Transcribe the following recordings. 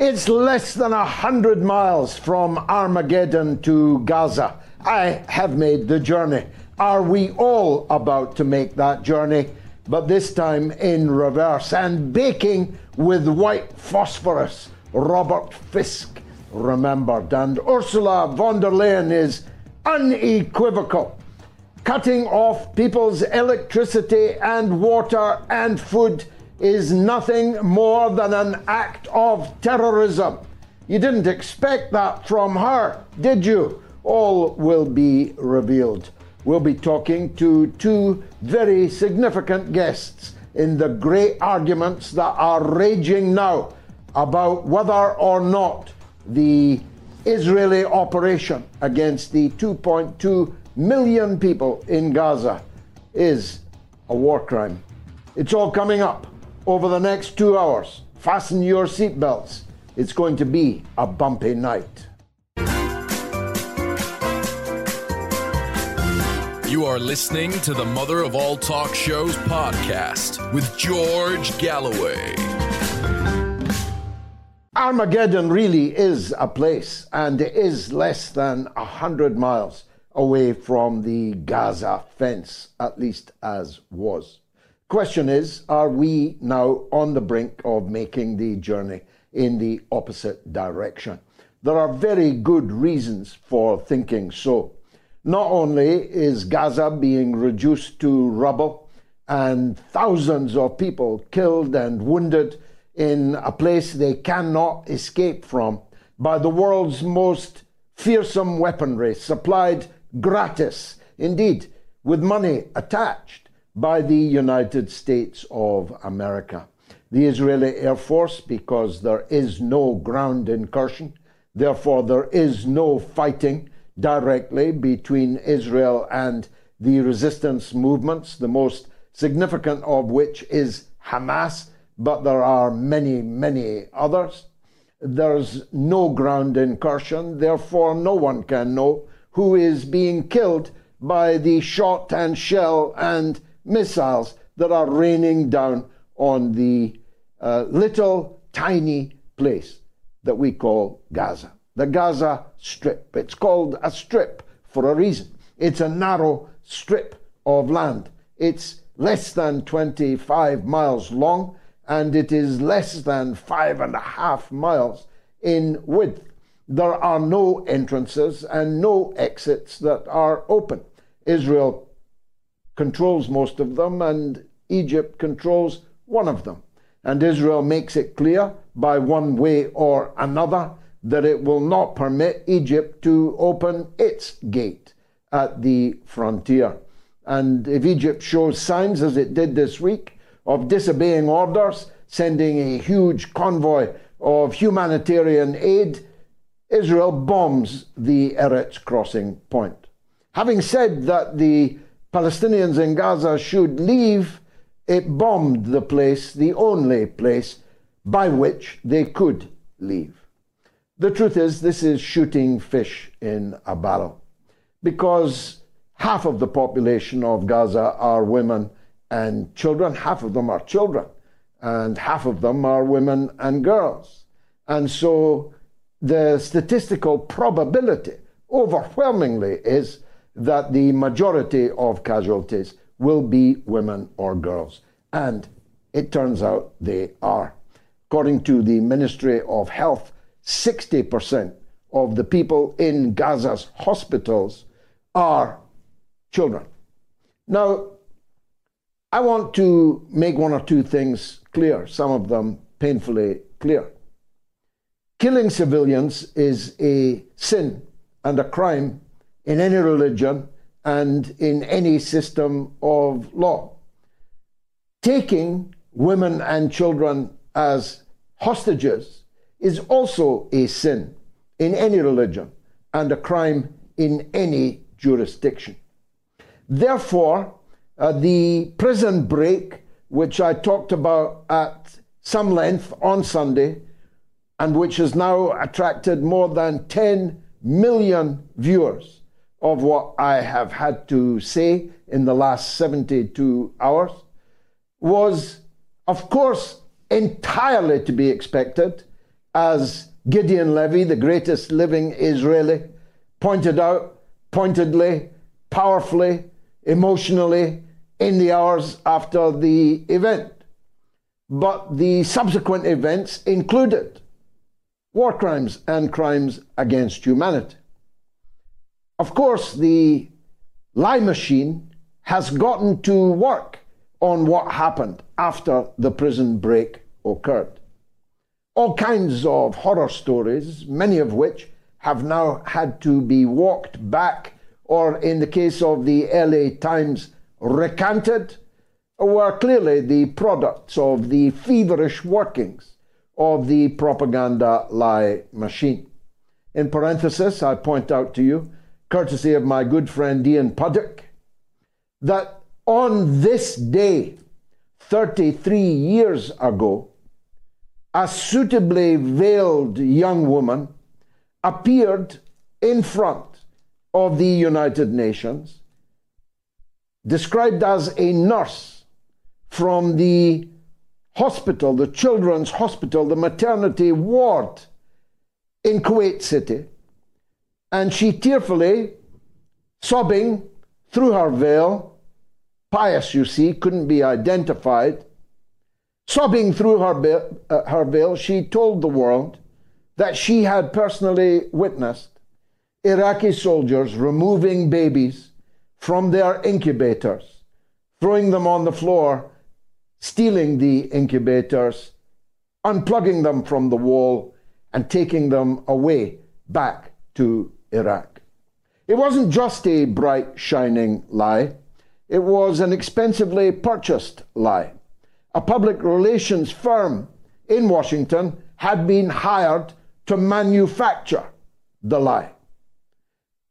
It's less than a hundred miles from Armageddon to Gaza. I have made the journey. Are we all about to make that journey? But this time in reverse and baking with white phosphorus. Robert Fisk remembered, and Ursula von der Leyen is unequivocal. Cutting off people's electricity and water and food is nothing more than an act of terrorism. You didn't expect that from her, did you? All will be revealed. We'll be talking to two very significant guests in the great arguments that are raging now about whether or not the Israeli operation against the 2.2 million people in Gaza is a war crime. It's all coming up over the next two hours. Fasten your seatbelts. It's going to be a bumpy night. You are listening to the Mother of All Talk Shows podcast with George Galloway. Armageddon really is a place, and it is less than a hundred miles away from the Gaza fence, at least as was. Question is, are we now on the brink of making the journey in the opposite direction? There are very good reasons for thinking so. Not only is Gaza being reduced to rubble and thousands of people killed and wounded in a place they cannot escape from by the world's most fearsome weaponry supplied gratis, indeed, with money attached by the United States of America. The Israeli Air Force, because there is no ground incursion, therefore, there is no fighting directly between Israel and the resistance movements, the most significant of which is Hamas, but there are many, many others. There's no ground incursion, therefore, no one can know who is being killed by the shot and shell and missiles that are raining down on the uh, little tiny place that we call Gaza. The Gaza Strip. It's called a strip for a reason. It's a narrow strip of land. It's less than 25 miles long and it is less than five and a half miles in width. There are no entrances and no exits that are open. Israel controls most of them, and Egypt controls one of them. And Israel makes it clear by one way or another that it will not permit Egypt to open its gate at the frontier. And if Egypt shows signs, as it did this week, of disobeying orders, sending a huge convoy of humanitarian aid, Israel bombs the Erez crossing point. Having said that the Palestinians in Gaza should leave, it bombed the place, the only place by which they could leave. The truth is, this is shooting fish in a barrel because half of the population of Gaza are women and children, half of them are children, and half of them are women and girls. And so the statistical probability overwhelmingly is that the majority of casualties will be women or girls. And it turns out they are. According to the Ministry of Health, 60% of the people in Gaza's hospitals are children. Now, I want to make one or two things clear, some of them painfully clear. Killing civilians is a sin and a crime in any religion and in any system of law. Taking women and children as hostages is also a sin in any religion and a crime in any jurisdiction. Therefore, uh, the prison break, which I talked about at some length on Sunday, and which has now attracted more than 10 million viewers of what I have had to say in the last 72 hours, was, of course, entirely to be expected, as Gideon Levy, the greatest living Israeli, pointed out pointedly, powerfully, emotionally in the hours after the event. But the subsequent events included war crimes and crimes against humanity. Of course, the lie machine has gotten to work on what happened after the prison break occurred. All kinds of horror stories, many of which have now had to be walked back, or in the case of the LA Times, recanted, were clearly the products of the feverish workings of the propaganda lie machine. In parenthesis, I point out to you, courtesy of my good friend Ian Puddick, that on this day, 33 years ago, a suitably veiled young woman appeared in front of the United Nations, described as a nurse from the hospital, the children's hospital, the maternity ward in Kuwait City. And she tearfully, sobbing through her veil, pious, you see, couldn't be identified, sobbing through her, uh, her veil, she told the world that she had personally witnessed Iraqi soldiers removing babies from their incubators, throwing them on the floor stealing the incubators, unplugging them from the wall, and taking them away back to Iraq. It wasn't just a bright, shining lie, it was an expensively purchased lie. A public relations firm in Washington had been hired to manufacture the lie.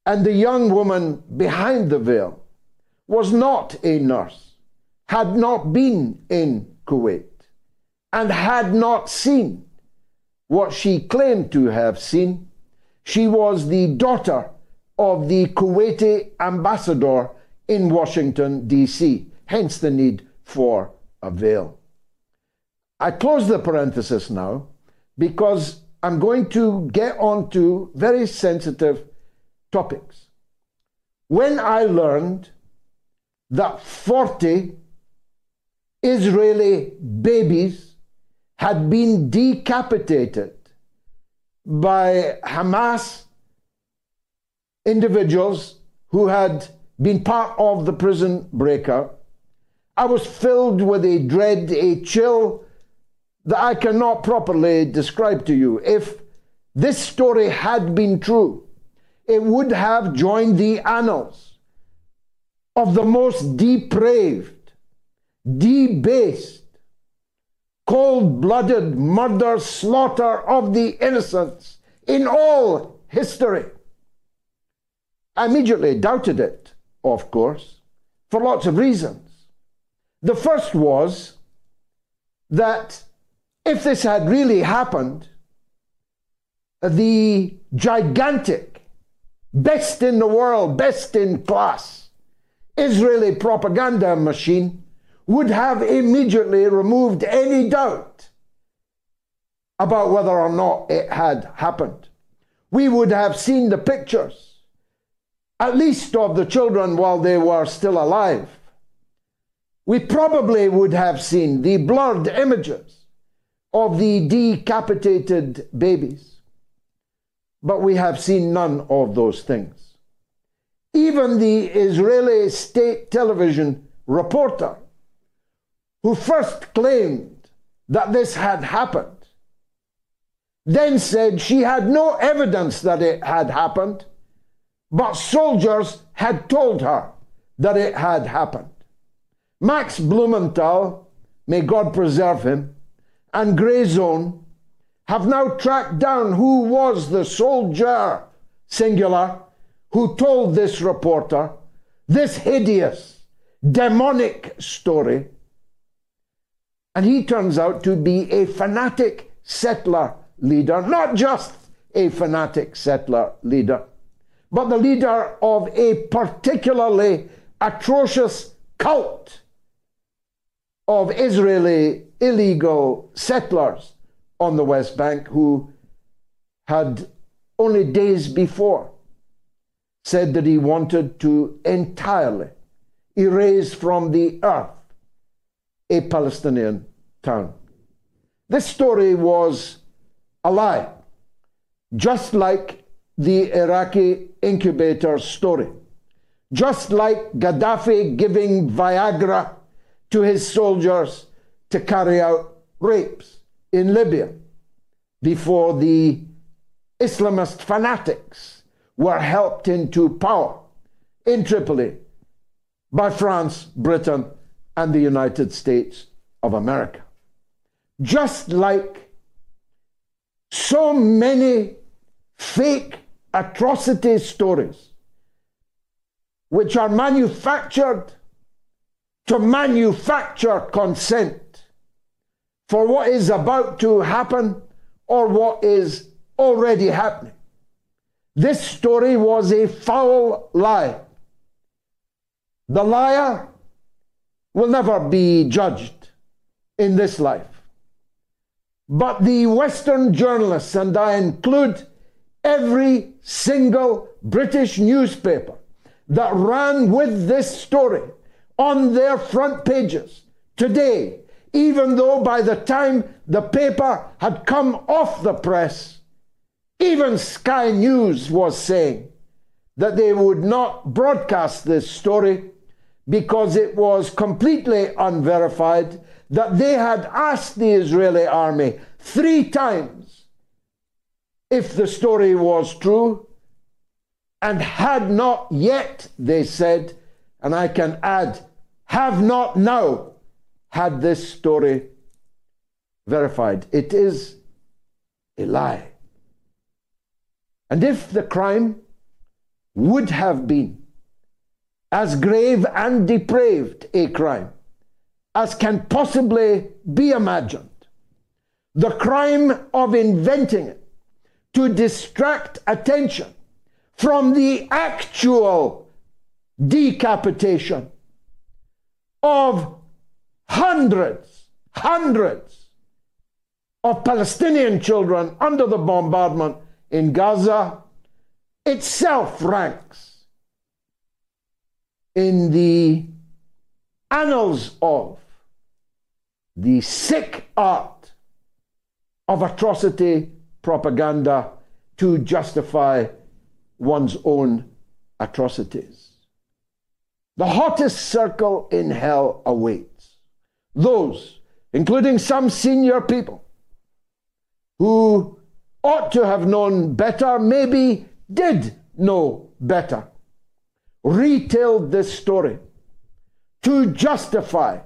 And the young woman behind the veil was not a nurse had not been in Kuwait and had not seen what she claimed to have seen. She was the daughter of the Kuwaiti ambassador in Washington, D.C., hence the need for a veil. I close the parenthesis now because I'm going to get on to very sensitive topics. When I learned that 40 Israeli babies had been decapitated by Hamas individuals who had been part of the prison breaker, I was filled with a dread, a chill that I cannot properly describe to you. If this story had been true, it would have joined the annals of the most depraved debased, cold blooded murder, slaughter of the innocents in all history. I immediately doubted it, of course, for lots of reasons. The first was that if this had really happened, the gigantic, best in the world, best in class Israeli propaganda machine would have immediately removed any doubt about whether or not it had happened. We would have seen the pictures, at least of the children while they were still alive. We probably would have seen the blurred images of the decapitated babies. But we have seen none of those things. Even the Israeli state television reporter who first claimed that this had happened, then said she had no evidence that it had happened, but soldiers had told her that it had happened. Max Blumenthal may God preserve him, and Grayzone have now tracked down who was the soldier, singular, who told this reporter this hideous, demonic story. And he turns out to be a fanatic settler leader, not just a fanatic settler leader, but the leader of a particularly atrocious cult of Israeli illegal settlers on the West Bank who had only days before said that he wanted to entirely erase from the earth a Palestinian town. This story was a lie, just like the Iraqi incubator story, just like Gaddafi giving Viagra to his soldiers to carry out rapes in Libya before the Islamist fanatics were helped into power in Tripoli by France, Britain, and the United States of America. Just like so many fake atrocity stories, which are manufactured to manufacture consent for what is about to happen or what is already happening. This story was a foul lie. The liar will never be judged in this life. But the Western journalists, and I include every single British newspaper that ran with this story on their front pages today, even though by the time the paper had come off the press, even Sky News was saying that they would not broadcast this story because it was completely unverified, that they had asked the Israeli army three times if the story was true and had not yet, they said, and I can add, have not now had this story verified. It is a lie. And if the crime would have been as grave and depraved a crime as can possibly be imagined, the crime of inventing it to distract attention from the actual decapitation of hundreds, hundreds of Palestinian children under the bombardment in Gaza itself ranks in the annals of the sick art of atrocity propaganda to justify one's own atrocities. The hottest circle in hell awaits those, including some senior people, who ought to have known better, maybe did know better, retailed this story to justify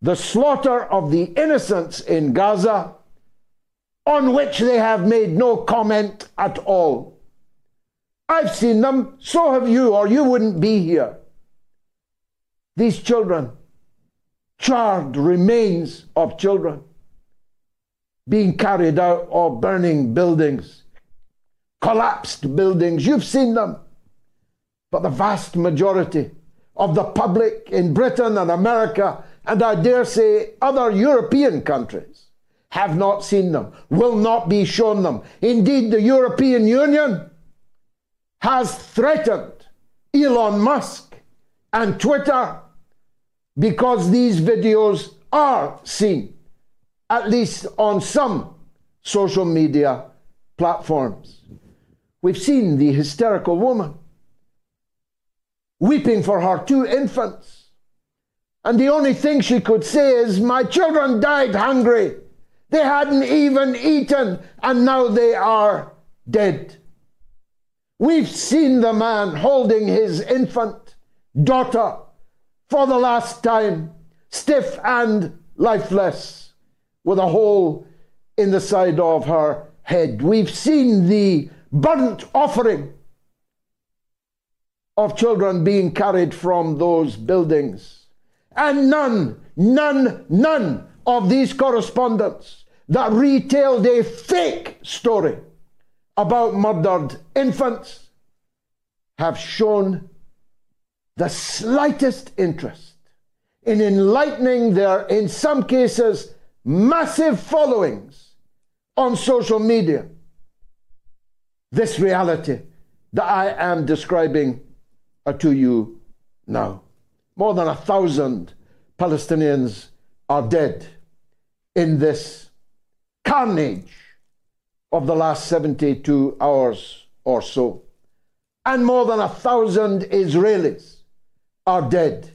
the slaughter of the innocents in Gaza, on which they have made no comment at all. I've seen them, so have you, or you wouldn't be here. These children, charred remains of children, being carried out of burning buildings, collapsed buildings. You've seen them. But the vast majority of the public in Britain and America, and I dare say other European countries, have not seen them, will not be shown them. Indeed, the European Union has threatened Elon Musk and Twitter because these videos are seen, at least on some social media platforms. We've seen the hysterical woman weeping for her two infants. And the only thing she could say is, My children died hungry. They hadn't even eaten, and now they are dead. We've seen the man holding his infant daughter for the last time, stiff and lifeless, with a hole in the side of her head. We've seen the burnt offering of children being carried from those buildings. And none, none, none of these correspondents that retailed a fake story about murdered infants have shown the slightest interest in enlightening their, in some cases, massive followings on social media. This reality that I am describing to you now. More than a thousand Palestinians are dead in this carnage of the last 72 hours or so. And more than a thousand Israelis are dead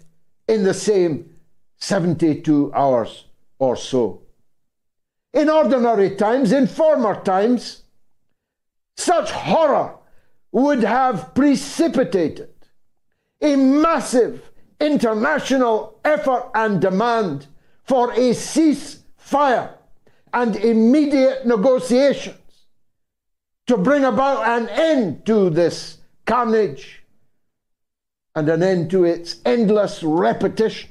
in the same 72 hours or so. In ordinary times, in former times, such horror would have precipitated a massive international effort and demand for a ceasefire and immediate negotiations to bring about an end to this carnage and an end to its endless repetition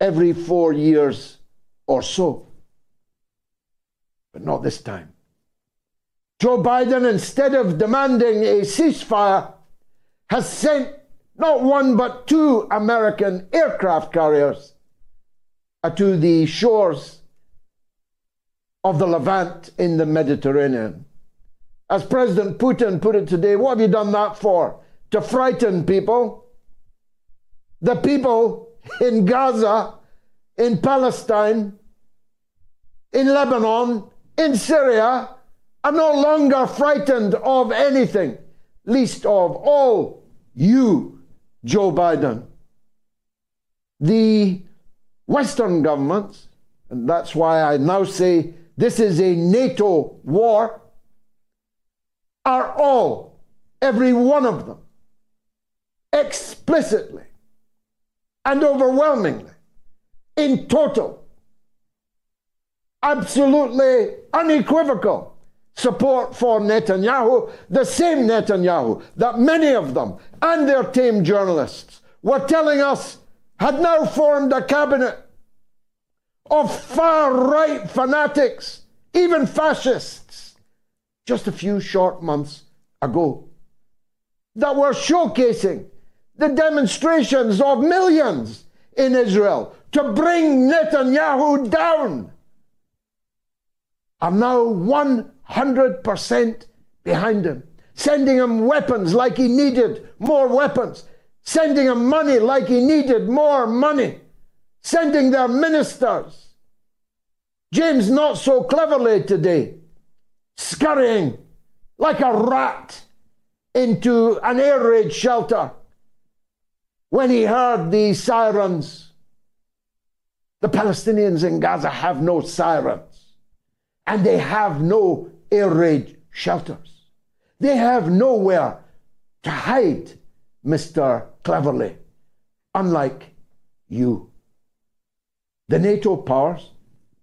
every four years or so. But not this time. Joe Biden, instead of demanding a ceasefire, has sent not one but two American aircraft carriers to the shores of the Levant in the Mediterranean. As President Putin put it today, what have you done that for? To frighten people? The people in Gaza, in Palestine, in Lebanon, in Syria are no longer frightened of anything, least of all you, Joe Biden. The Western governments, and that's why I now say this is a NATO war, are all, every one of them, explicitly and overwhelmingly, in total, absolutely unequivocal support for Netanyahu, the same Netanyahu that many of them and their team journalists were telling us had now formed a cabinet of far right fanatics, even fascists, just a few short months ago, that were showcasing the demonstrations of millions in Israel to bring Netanyahu down. Are now 100% behind him, sending him weapons like he needed more weapons, sending him money like he needed more money sending their ministers. James, not so cleverly today, scurrying like a rat into an air raid shelter when he heard the sirens. The Palestinians in Gaza have no sirens and they have no air raid shelters. They have nowhere to hide, Mr. Cleverly, unlike you. The NATO powers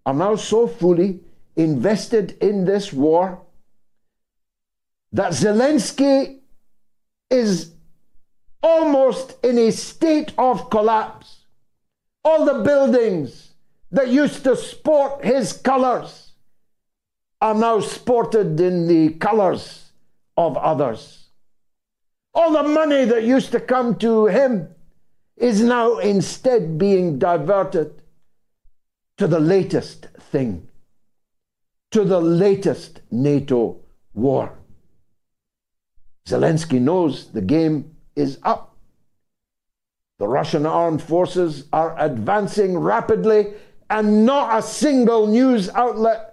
are now so fully invested in this war that Zelensky is almost in a state of collapse. All the buildings that used to sport his colors are now sported in the colors of others. All the money that used to come to him is now instead being diverted to the latest thing, to the latest NATO war. Zelensky knows the game is up. The Russian armed forces are advancing rapidly, and not a single news outlet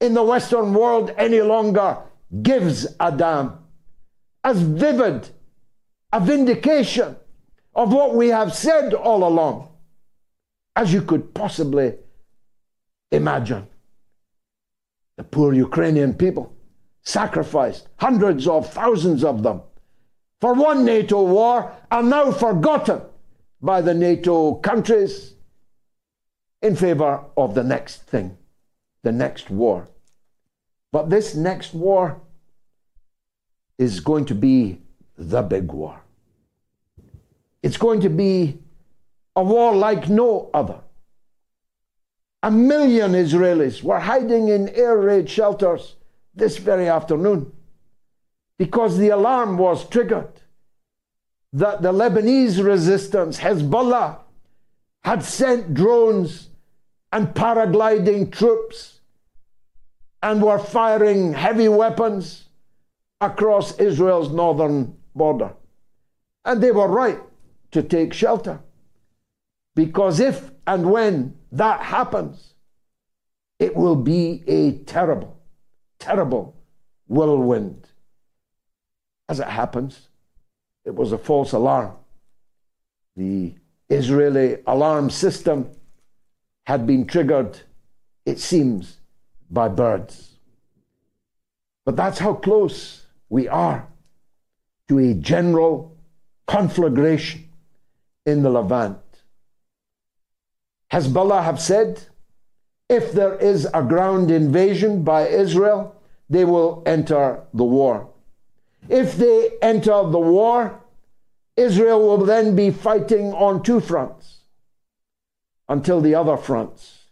in the Western world any longer gives a damn. As vivid a vindication of what we have said all along as you could possibly Imagine the poor Ukrainian people sacrificed, hundreds of thousands of them, for one NATO war are now forgotten by the NATO countries in favor of the next thing, the next war. But this next war is going to be the big war. It's going to be a war like no other. A million Israelis were hiding in air raid shelters this very afternoon because the alarm was triggered that the Lebanese resistance, Hezbollah, had sent drones and paragliding troops and were firing heavy weapons across Israel's northern border. And they were right to take shelter. Because if and when that happens, it will be a terrible, terrible whirlwind. As it happens, it was a false alarm. The Israeli alarm system had been triggered, it seems, by birds. But that's how close we are to a general conflagration in the Levant. Hezbollah have said if there is a ground invasion by Israel, they will enter the war. If they enter the war, Israel will then be fighting on two fronts until the other fronts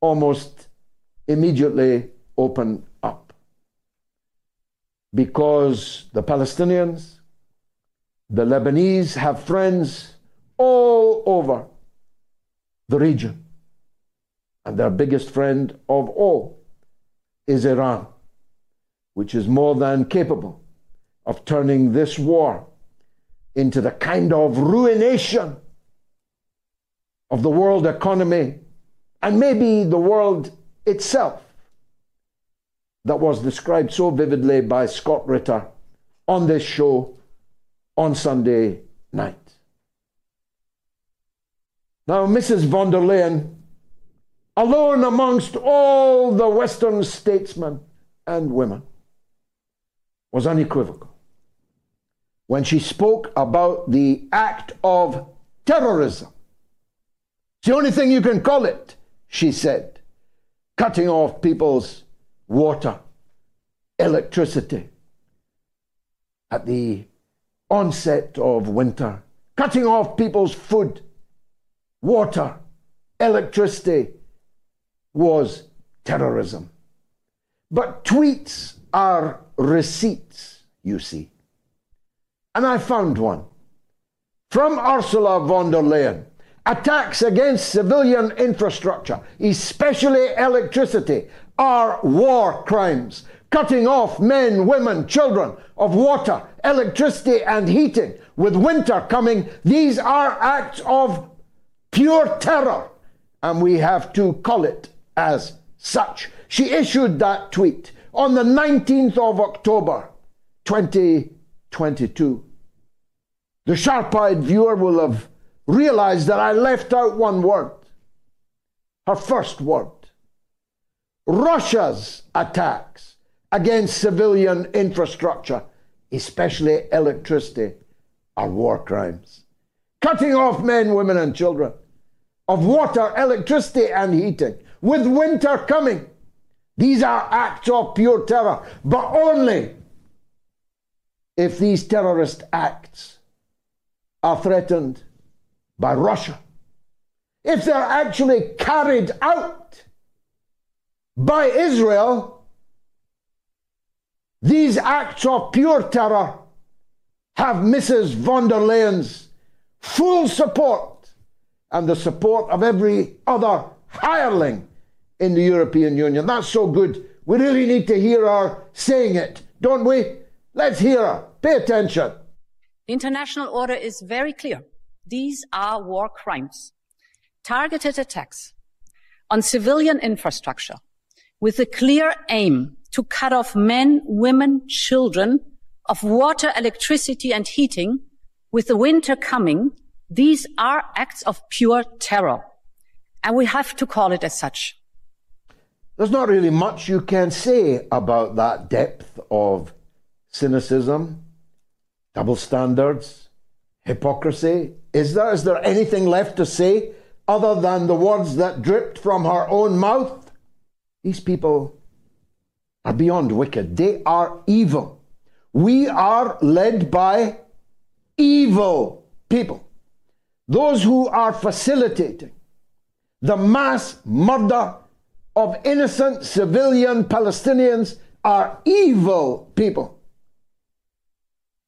almost immediately open up. Because the Palestinians, the Lebanese have friends all over the region. And their biggest friend of all is Iran, which is more than capable of turning this war into the kind of ruination of the world economy and maybe the world itself that was described so vividly by Scott Ritter on this show on Sunday night. Now, Mrs. von der Leyen, alone amongst all the Western statesmen and women, was unequivocal when she spoke about the act of terrorism. It's the only thing you can call it, she said. Cutting off people's water, electricity at the onset of winter, cutting off people's food, water, electricity was terrorism. But tweets are receipts, you see. And I found one from Ursula von der Leyen. Attacks against civilian infrastructure, especially electricity, are war crimes. Cutting off men, women, children of water, electricity, and heating. With winter coming, these are acts of pure terror, and we have to call it as such. She issued that tweet on the 19th of October, 2022. The sharp eyed viewer will have realized that I left out one word. Her first word. Russia's attacks against civilian infrastructure, especially electricity, are war crimes. Cutting off men, women, and children of water, electricity, and heating. With winter coming, these are acts of pure terror, but only if these terrorist acts are threatened by Russia, if they're actually carried out by Israel, these acts of pure terror have Mrs. von der Leyen's full support and the support of every other hireling in the European Union. That's so good. We really need to hear her saying it, don't we? Let's hear her. Pay attention. The international order is very clear. These are war crimes. Targeted attacks on civilian infrastructure with a clear aim to cut off men, women, children of water, electricity and heating with the winter coming. These are acts of pure terror. And we have to call it as such. There's not really much you can say about that depth of cynicism, double standards, hypocrisy. Is there? Is there anything left to say other than the words that dripped from her own mouth? These people are beyond wicked. They are evil. We are led by evil people. Those who are facilitating the mass murder of innocent civilian Palestinians are evil people.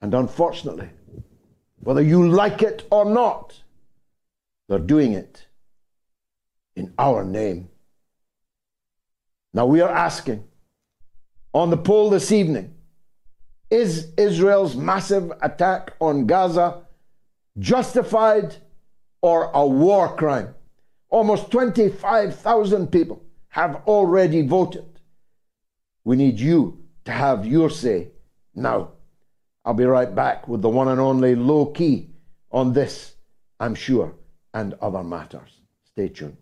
And unfortunately, whether you like it or not, they're doing it in our name. Now we are asking on the poll this evening is Israel's massive attack on Gaza justified or a war crime? Almost 25,000 people have already voted. We need you to have your say now. I'll be right back with the one and only Lowkey on this, I'm sure, and other matters. Stay tuned.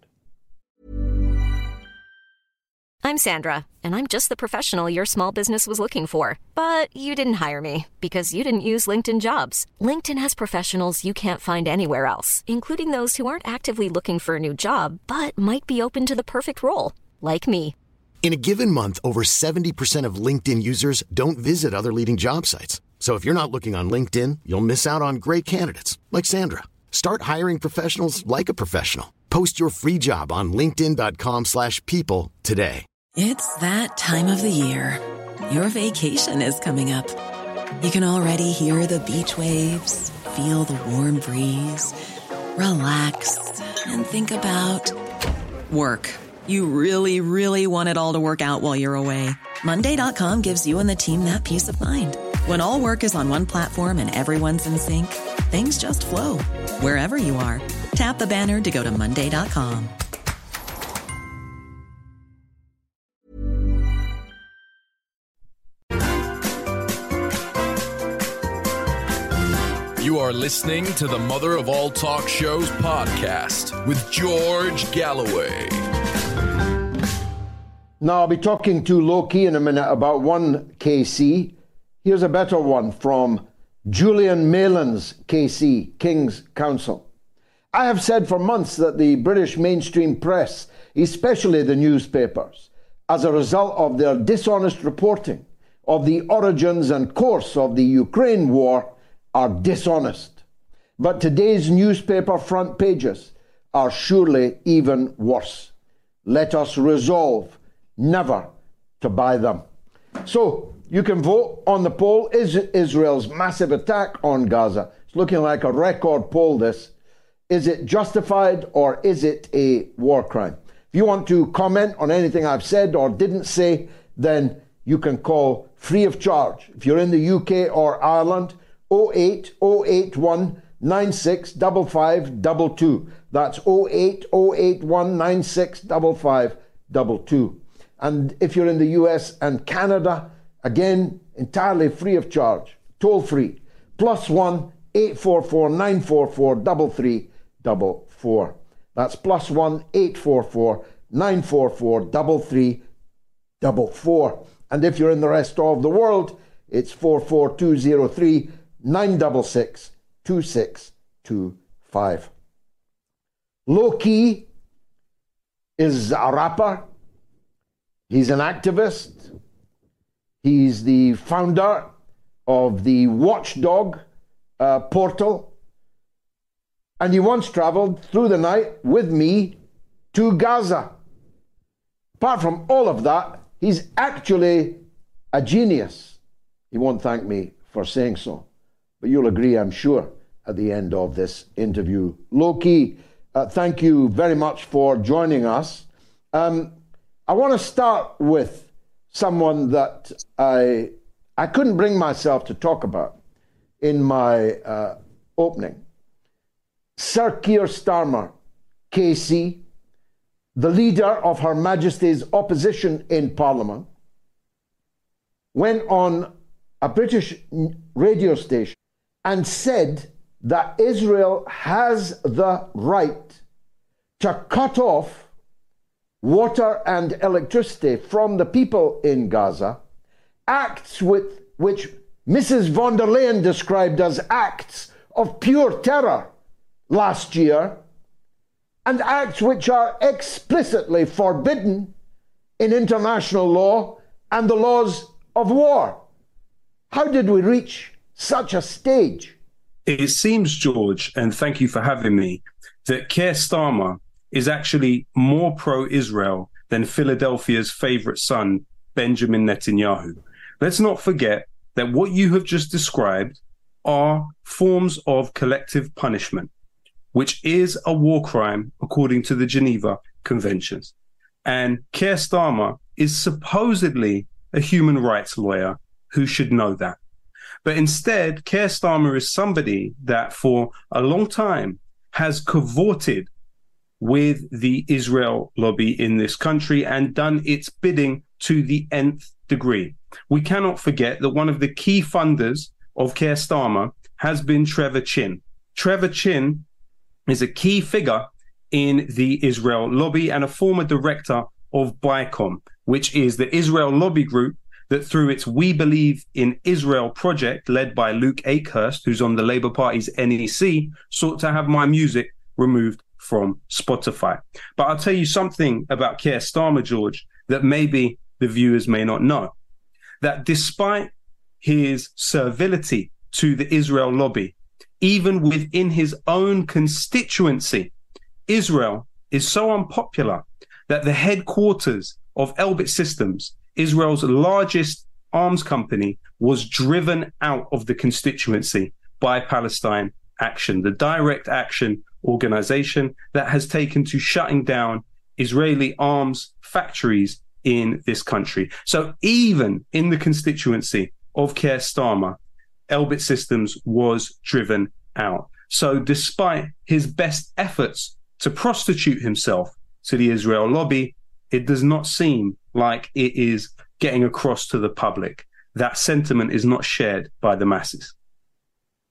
I'm Sandra, and I'm just the professional your small business was looking for. But you didn't hire me because you didn't use LinkedIn jobs. LinkedIn has professionals you can't find anywhere else, including those who aren't actively looking for a new job but might be open to the perfect role, like me. In a given month, over 70% of LinkedIn users don't visit other leading job sites. So if you're not looking on LinkedIn, you'll miss out on great candidates like Sandra. Start hiring professionals like a professional. Post your free job on linkedin.com/people today. It's that time of the year. Your vacation is coming up. You can already hear the beach waves, feel the warm breeze, relax, and think about work. You really, really want it all to work out while you're away. Monday.com gives you and the team that peace of mind. When all work is on one platform and everyone's in sync, things just flow wherever you are. Tap the banner to go to Monday.com. You are listening to the Mother of All Talk Shows podcast with George Galloway. Now, I'll be talking to Lowkey in a minute about one KC. Here's a better one from Julian Malins KC, King's Counsel. I have said for months that the British mainstream press, especially the newspapers, as a result of their dishonest reporting of the origins and course of the Ukraine war, are dishonest. But today's newspaper front pages are surely even worse. Let us resolve never to buy them. So you can vote on the poll. Is Israel's massive attack on Gaza? It's looking like a record poll, this. Is it justified or is it a war crime? If you want to comment on anything I've said or didn't say, then you can call free of charge. If you're in the UK or Ireland, 08081 965522. That's 08081 965522. And if you're in the US and Canada, again, entirely free of charge, toll free, plus one 844 944 3344. That's plus one 844 944 3344. And if you're in the rest of the world, it's 44203 966 2625. Lowkey is a rapper. He's an activist. He's the founder of the Watchdog uh, portal. And he once traveled through the night with me to Gaza. Apart from all of that, he's actually a genius. He won't thank me for saying so. But you'll agree, I'm sure, at the end of this interview. Lowkey, uh, thank you very much for joining us. Um, I want to start with someone that I, I couldn't bring myself to talk about in my uh, opening. Sir Keir Starmer, KC, the leader of Her Majesty's opposition in Parliament, went on a British radio station and said that Israel has the right to cut off water and electricity from the people in Gaza, acts with which Mrs. von der Leyen described as acts of pure terror last year. and acts which are explicitly forbidden in international law and the laws of war. How did we reach such a stage? It seems, George, and thank you for having me, that Keir Starmer is actually more pro Israel than Philadelphia's favorite son, Benjamin Netanyahu. Let's not forget that what you have just described are forms of collective punishment, which is a war crime according to the Geneva Conventions. And Keir Starmer is supposedly a human rights lawyer who should know that. But instead, Keir Starmer is somebody that for a long time has cavorted with the Israel lobby in this country and done its bidding to the nth degree. We cannot forget that one of the key funders of Keir Starmer has been Trevor Chinn. Trevor Chinn is a key figure in the Israel lobby and a former director of BICOM, which is the Israel lobby group that through its We Believe in Israel project, led by Luke Akehurst, who's on the Labour Party's NEC, sought to have my music removed from Spotify. But I'll tell you something about Keir Starmer, George, that maybe the viewers may not know. That despite his servility to the Israel lobby, even within his own constituency, Israel is so unpopular that the headquarters of Elbit Systems, Israel's largest arms company, was driven out of the constituency by Palestine Action, the direct action organization that has taken to shutting down Israeli arms factories in this country. So even in the constituency of Keir Starmer, Elbit Systems was driven out. So despite his best efforts to prostitute himself to the Israel lobby, it does not seem like it is getting across to the public. That sentiment is not shared by the masses.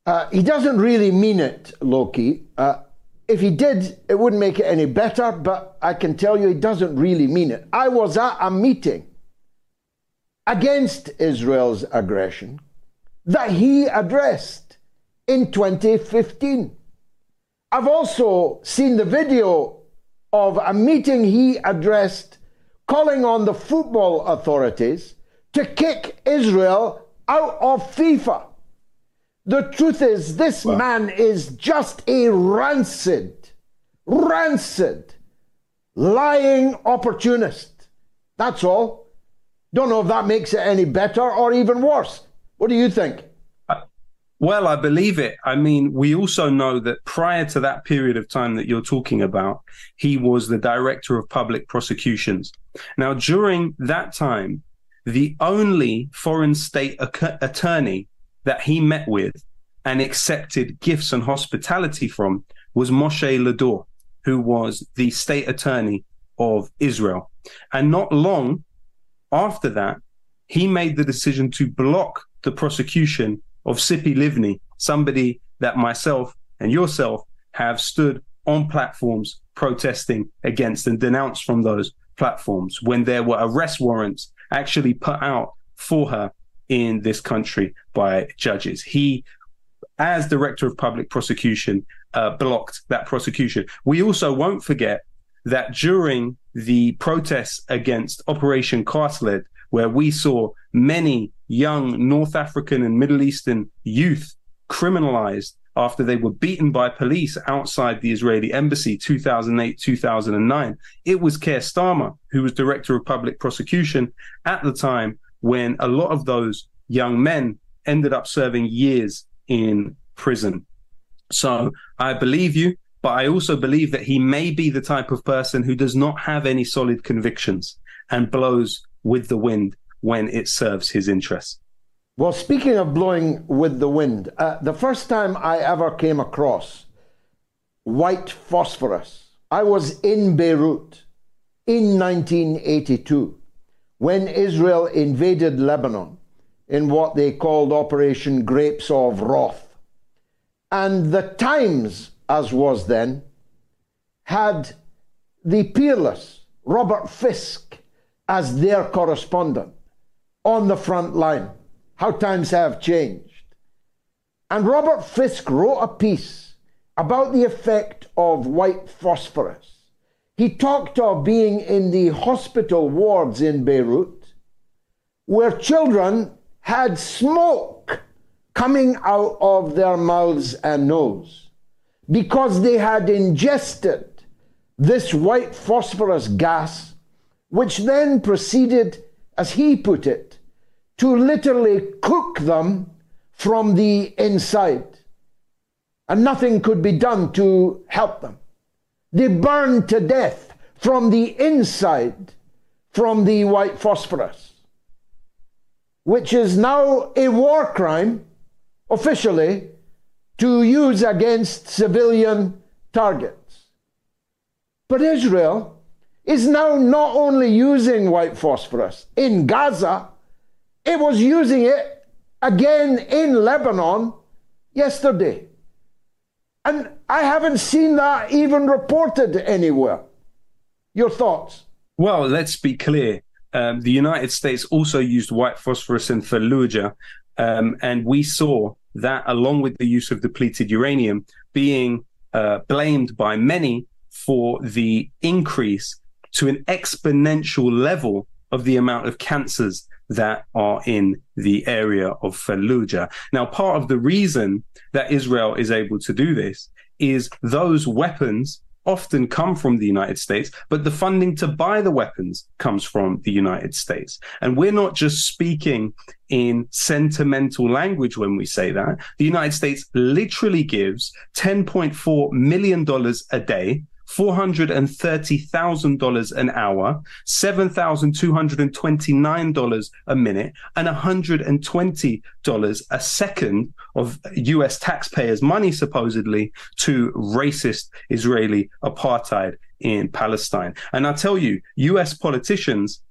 Uh, he doesn't really mean it, Lowkey. Uh, if he did, it wouldn't make it any better, but I can tell you he doesn't really mean it. I was at a meeting against Israel's aggression that he addressed in 2015. I've also seen the video of a meeting he addressed calling on the football authorities to kick Israel out of FIFA. The truth is, this wow. man is just a rancid, rancid, lying opportunist. That's all. Don't know if that makes it any better or even worse. What do you think? Uh, well, I believe it. I mean, we also know that prior to that period of time that you're talking about, he was the director of public prosecutions. Now, during that time, the only foreign state attorney that he met with and accepted gifts and hospitality from was Moshe Lador, who was the state attorney of Israel. And not long after that, he made the decision to block the prosecution of Tzipi Livni, somebody that myself and yourself have stood on platforms protesting against and denounced from those platforms when there were arrest warrants actually put out for her in this country by judges. He, as director of public prosecution, uh, blocked that prosecution. We also won't forget that during the protests against Operation Cast Lead, where we saw many young North African and Middle Eastern youth criminalized after they were beaten by police outside the Israeli embassy 2008 2009 it was Keir Starmer who was director of public prosecution at the time when a lot of those young men ended up serving years in prison so I believe you but I also believe that he may be the type of person who does not have any solid convictions and blows with the wind when it serves his interests. Well, speaking of blowing with the wind, uh, the first time I ever came across white phosphorus, I was in Beirut in 1982 when Israel invaded Lebanon in what they called Operation Grapes of Wrath. And the Times, as was then, had the peerless Robert Fisk as their correspondent on the front line. How times have changed. And Robert Fisk wrote a piece about the effect of white phosphorus. He talked of being in the hospital wards in Beirut where children had smoke coming out of their mouths and nose because they had ingested this white phosphorus gas, which then proceeded, as he put it, to literally cook them from the inside. And nothing could be done to help them. They burned to death from the inside from the white phosphorus, which is now a war crime officially to use against civilian targets. But Israel is now not only using white phosphorus in Gaza, it was using it again in Lebanon yesterday. And I haven't seen that even reported anywhere. Your thoughts? Well, let's be clear. Um, the United States also used white phosphorus in Fallujah, um, and we saw that, along with the use of depleted uranium, being uh, blamed by many for the increase to an exponential level of the amount of cancers that are in the area of Fallujah. Now, part of the reason that Israel is able to do this is those weapons often come from the United States, but the funding to buy the weapons comes from the United States. And we're not just speaking in sentimental language when we say that. The United States literally gives $10.4 million a day $430,000 an hour, $7,229 a minute, and $120 a second of US taxpayers' money, supposedly, to racist Israeli apartheid in Palestine. And I tell you, US politicians,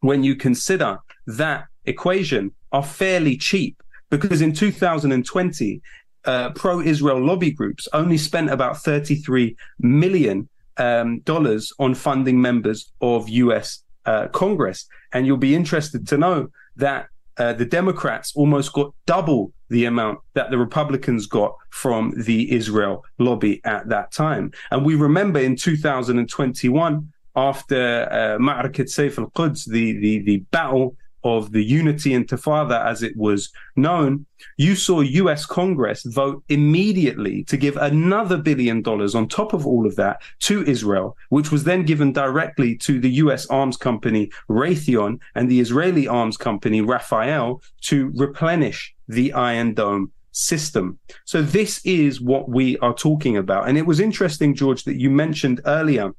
when you consider that equation, are fairly cheap because in 2020, uh, pro-Israel lobby groups only spent about 33 million um, dollars on funding members of U.S. Uh, Congress, and you'll be interested to know that uh, the Democrats almost got double the amount that the Republicans got from the Israel lobby at that time. And we remember in 2021, after uh, Saif al-Quds, the, the, the battle of the Unity Intifada, as it was known, you saw US Congress vote immediately to give another billion dollars on top of all of that to Israel, which was then given directly to the US arms company Raytheon and the Israeli arms company Rafael to replenish the Iron Dome system. So this is what we are talking about. And it was interesting, George, that you mentioned earlier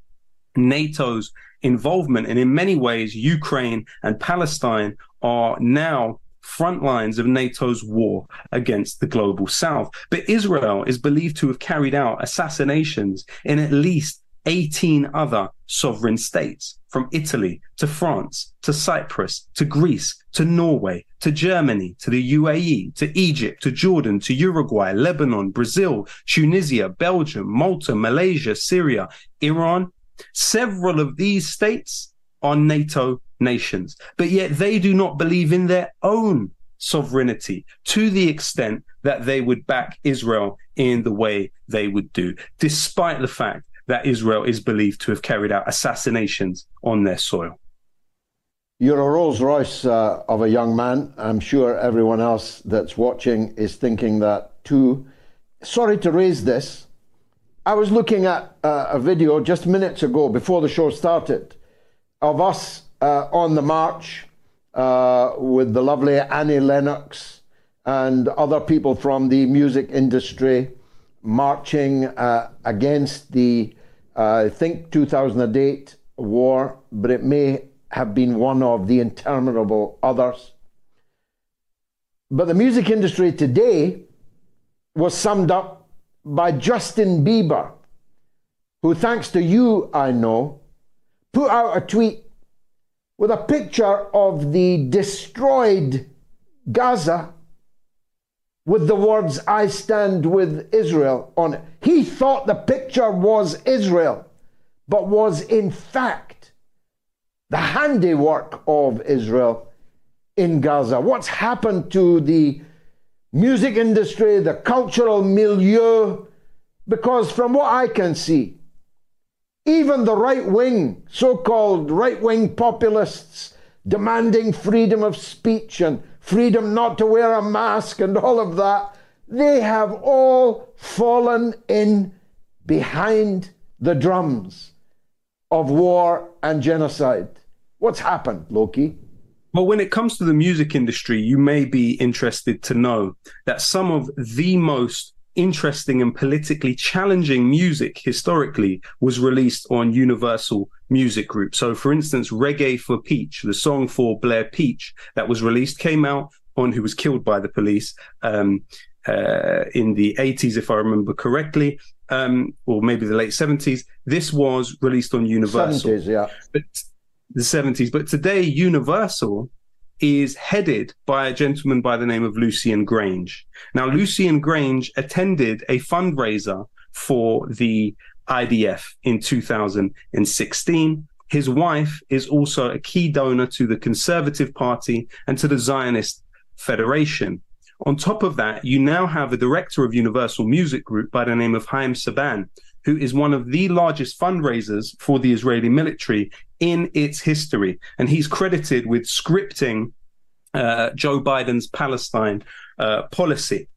NATO's involvement. And in many ways, Ukraine and Palestine are now front lines of NATO's war against the global south. But Israel is believed to have carried out assassinations in at least 18 other sovereign states, from Italy to France to Cyprus to Greece to Norway to Germany to the UAE to Egypt to Jordan to Uruguay, Lebanon, Brazil, Tunisia, Belgium, Malta, Malaysia, Syria, Iran, Several of these states are NATO nations, but yet they do not believe in their own sovereignty to the extent that they would back Israel in the way they would do, despite the fact that Israel is believed to have carried out assassinations on their soil. You're a Rolls Royce uh, of a young man. I'm sure everyone else that's watching is thinking that too. Sorry to raise this, I was looking at uh, a video just minutes ago before the show started of us uh, on the march uh, with the lovely Annie Lennox and other people from the music industry marching uh, against the, uh, I think, 2008 war, but it may have been one of the interminable others. But the music industry today was summed up by Justin Bieber, who, thanks to you, I know, put out a tweet with a picture of the destroyed Gaza with the words, I stand with Israel on it. He thought the picture was Israel, but was in fact the handiwork of Israel in Gaza. What's happened to the music industry, the cultural milieu, Because from what I can see, even the right wing, so called right wing populists demanding freedom of speech and freedom not to wear a mask and all of that, they have all fallen in behind the drums of war and genocide. What's happened, Lowkey? Well, when it comes to the music industry, you may be interested to know that some of the most interesting and politically challenging music historically was released on Universal Music Group. So, for instance, Reggae for Peach, the song for Blair Peach that was released, came out on who was killed by the police um, uh, in the 80s, if I remember correctly, um, or maybe the late 70s. This was released on Universal. 70s, yeah. But the 70s. But today, Universal is headed by a gentleman by the name of Lucian Grainge. Now, Lucian Grainge attended a fundraiser for the IDF in 2016. His wife is also a key donor to the Conservative Party and to the Zionist Federation. On top of that, you now have a director of Universal Music Group by the name of Haim Saban, who is one of the largest fundraisers for the Israeli military in its history. And he's credited with scripting uh, Joe Biden's Palestine uh, policy.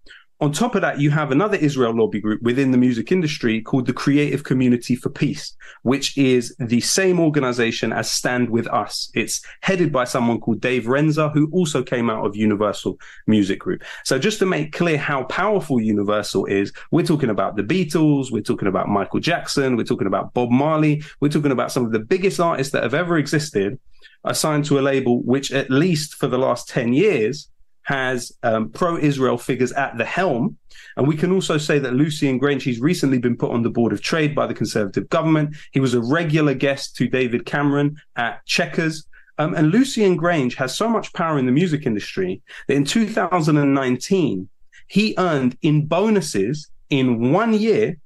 On top of that, you have another Israel lobby group within the music industry called the Creative Community for Peace, which is the same organization as Stand With Us. It's headed by someone called Dave Renzer, who also came out of Universal Music Group. So just to make clear how powerful Universal is, we're talking about the Beatles, we're talking about Michael Jackson, we're talking about Bob Marley, we're talking about some of the biggest artists that have ever existed assigned to a label which at least for the last 10 years has um, pro-Israel figures at the helm. And we can also say that Grainge, he's recently been put on the board of trade by the Conservative government. He was a regular guest to David Cameron at Chequers. Um, and Lucian Grainge has so much power in the music industry that in 2019, he earned in bonuses in one year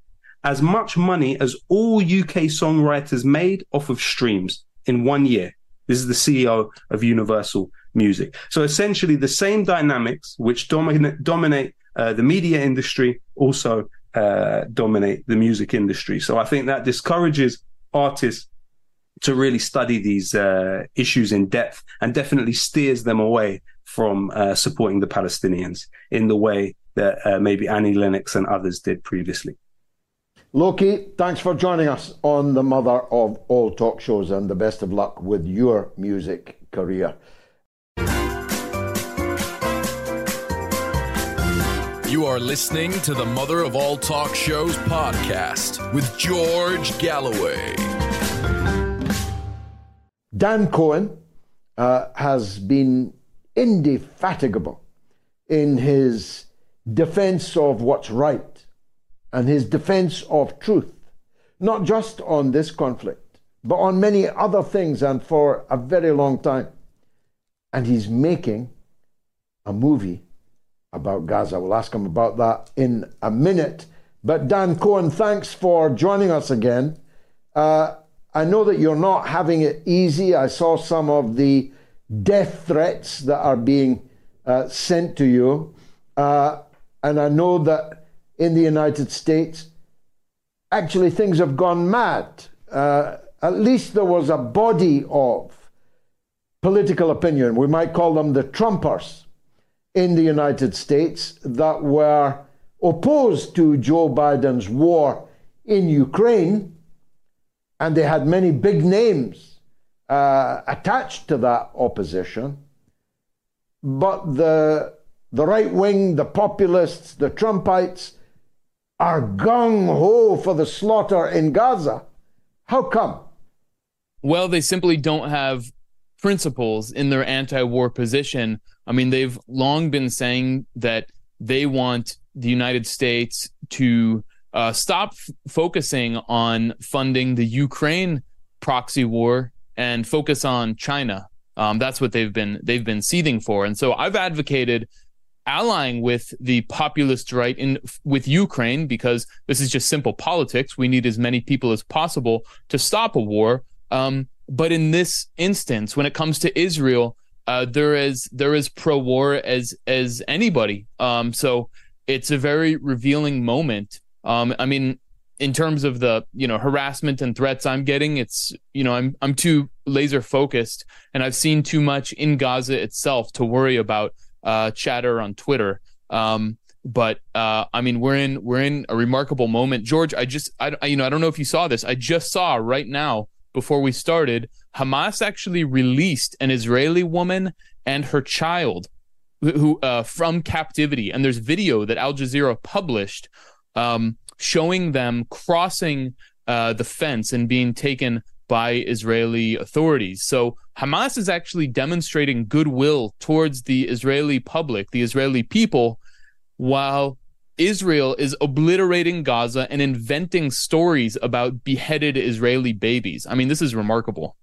as much money as all UK songwriters made off of streams in one year. This is the CEO of Universal music. So essentially, the same dynamics which dominate dominate uh, the media industry also uh, dominate the music industry. So I think that discourages artists to really study these uh, issues in depth and definitely steers them away from uh, supporting the Palestinians in the way that uh, maybe Annie Lennox and others did previously. Lowkey, thanks for joining us on the mother of all talk shows and the best of luck with your music career. You are listening to the Mother of All Talk Shows podcast with George Galloway. Dan Cohen uh, has been indefatigable in his defense of what's right and his defense of truth, not just on this conflict, but on many other things and for a very long time. And he's making a movie about Gaza. We'll ask him about that in a minute. But Dan Cohen, thanks for joining us again. Uh, I know that you're not having it easy. I saw some of the death threats that are being uh, sent to you. Uh, and I know that in the United States, actually things have gone mad. Uh, at least there was a body of political opinion. We might call them the Trumpers in the United States that were opposed to Joe Biden's war in Ukraine, and they had many big names uh, attached to that opposition. But the, the right wing, the populists, the Trumpites are gung ho for the slaughter in Gaza. How come? Well, they simply don't have principles in their anti war position I mean, they've long been saying that they want the United States to uh, stop f- focusing on funding the Ukraine proxy war and focus on China. Um, that's what they've been they've been seething for, and so I've advocated allying with the populist right in with Ukraine because this is just simple politics. We need as many people as possible to stop a war. Um, but in this instance, when it comes to Israel, uh, there is there is pro war as as anybody. Um, so it's a very revealing moment Um, I mean, in terms of the you know harassment and threats I'm getting, it's you know I'm I'm too laser focused, and I've seen too much in Gaza itself to worry about uh, chatter on Twitter. Um, but uh, I mean, we're in we're in a remarkable moment, George. I just I, I you know I don't know if you saw this. I just saw right now before we started, Hamas actually released an Israeli woman and her child who uh, from captivity, and there's video that Al Jazeera published um, showing them crossing uh, the fence and being taken by Israeli authorities. So Hamas is actually demonstrating goodwill towards the Israeli public, the Israeli people, while Israel is obliterating Gaza and inventing stories about beheaded Israeli babies. I mean, this is remarkable.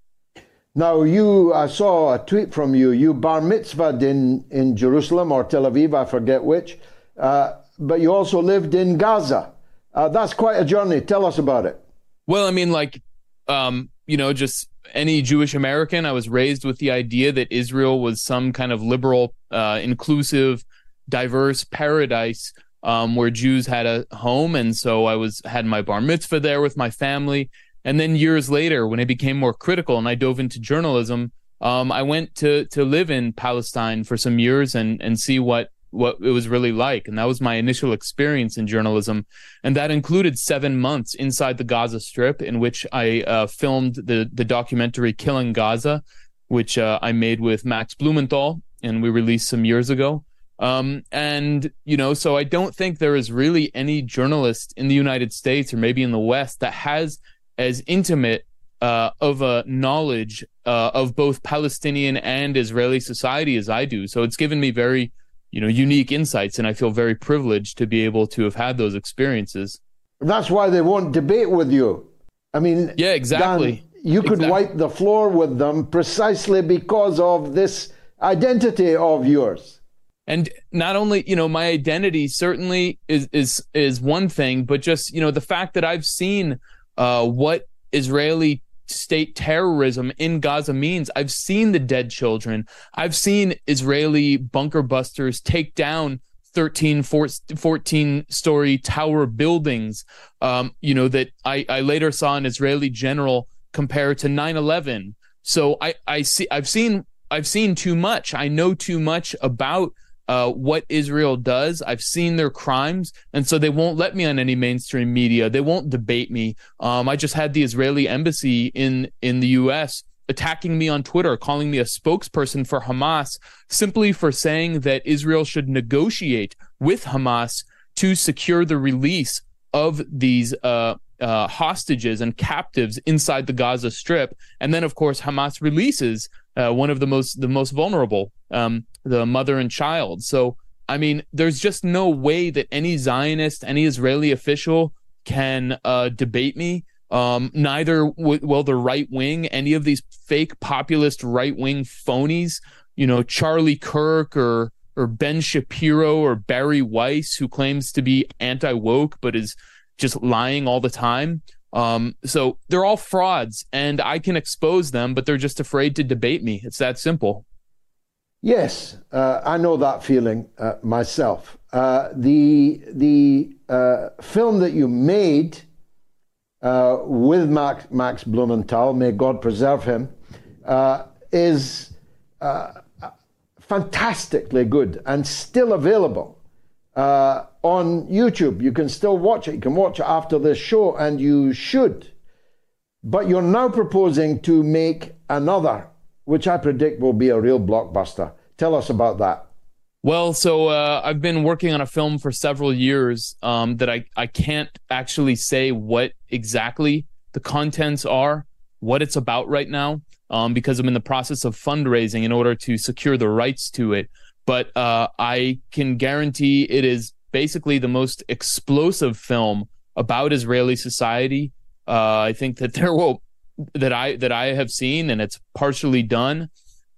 Now, you I saw a tweet from you. You bar mitzvahed in, in Jerusalem or Tel Aviv, I forget which, uh, but you also lived in Gaza. Uh, that's quite a journey. Tell us about it. Well, I mean, like, um, you know, just any Jewish American, I was raised with the idea that Israel was some kind of liberal, uh, inclusive, diverse paradise um, where Jews had a home, and so I was had my bar mitzvah there with my family. And then years later, when I became more critical and I dove into journalism, um, I went to to live in Palestine for some years and and see what what it was really like. And that was my initial experience in journalism. And that included seven months inside the Gaza Strip, in which I uh, filmed the, the documentary Killing Gaza, which uh, I made with Max Blumenthal, and we released some years ago. Um, and, you know, so I don't think there is really any journalist in the United States or maybe in the West that has as intimate uh, of a knowledge uh, of both Palestinian and Israeli society as I do. So it's given me very you know unique insights and i feel very privileged to be able to have had those experiences that's why they won't debate with you i mean yeah exactly Dan, you could exactly. wipe the floor with them precisely because of this identity of yours and not only you know my identity certainly is is is one thing but just you know the fact that i've seen uh, what israeli state terrorism in Gaza means. I've seen the dead children. I've seen Israeli bunker busters take down 13, 14 story tower buildings, um, you know, that I, I later saw an Israeli general compare to 9 11. So I, I see, I've seen, I've seen too much. I know too much about uh, what Israel does. I've seen their crimes, and so they won't let me on any mainstream media. They won't debate me. Um, I just had the Israeli embassy in in the U.S. attacking me on Twitter, calling me a spokesperson for Hamas, simply for saying that Israel should negotiate with Hamas to secure the release of these uh, uh, hostages and captives inside the Gaza Strip, and then of course Hamas releases uh, one of the most the most vulnerable. Um, the mother and child. So, I mean, there's just no way that any Zionist, any Israeli official can uh, debate me. Um, neither w- will the right wing, any of these fake populist right wing phonies, you know, Charlie Kirk or or Ben Shapiro or Barry Weiss, who claims to be anti woke but is just lying all the time. Um, so they're all frauds, and I can expose them, but they're just afraid to debate me. It's that simple. Yes, uh, I know that feeling uh, myself. Uh, the the uh, film that you made uh, with Max, Max Blumenthal, may God preserve him, uh, is fantastically good and still available on YouTube. You can still watch it. You can watch it after this show, and you should. But you're now proposing to make another which I predict will be a real blockbuster. Tell us about that. Well, so uh, I've been working on a film for several years um, that I, I can't actually say what exactly the contents are, what it's about right now, um, because I'm in the process of fundraising in order to secure the rights to it. But uh, I can guarantee it is basically the most explosive film about Israeli society. Uh, I think that there will that I that I have seen, and it's partially done.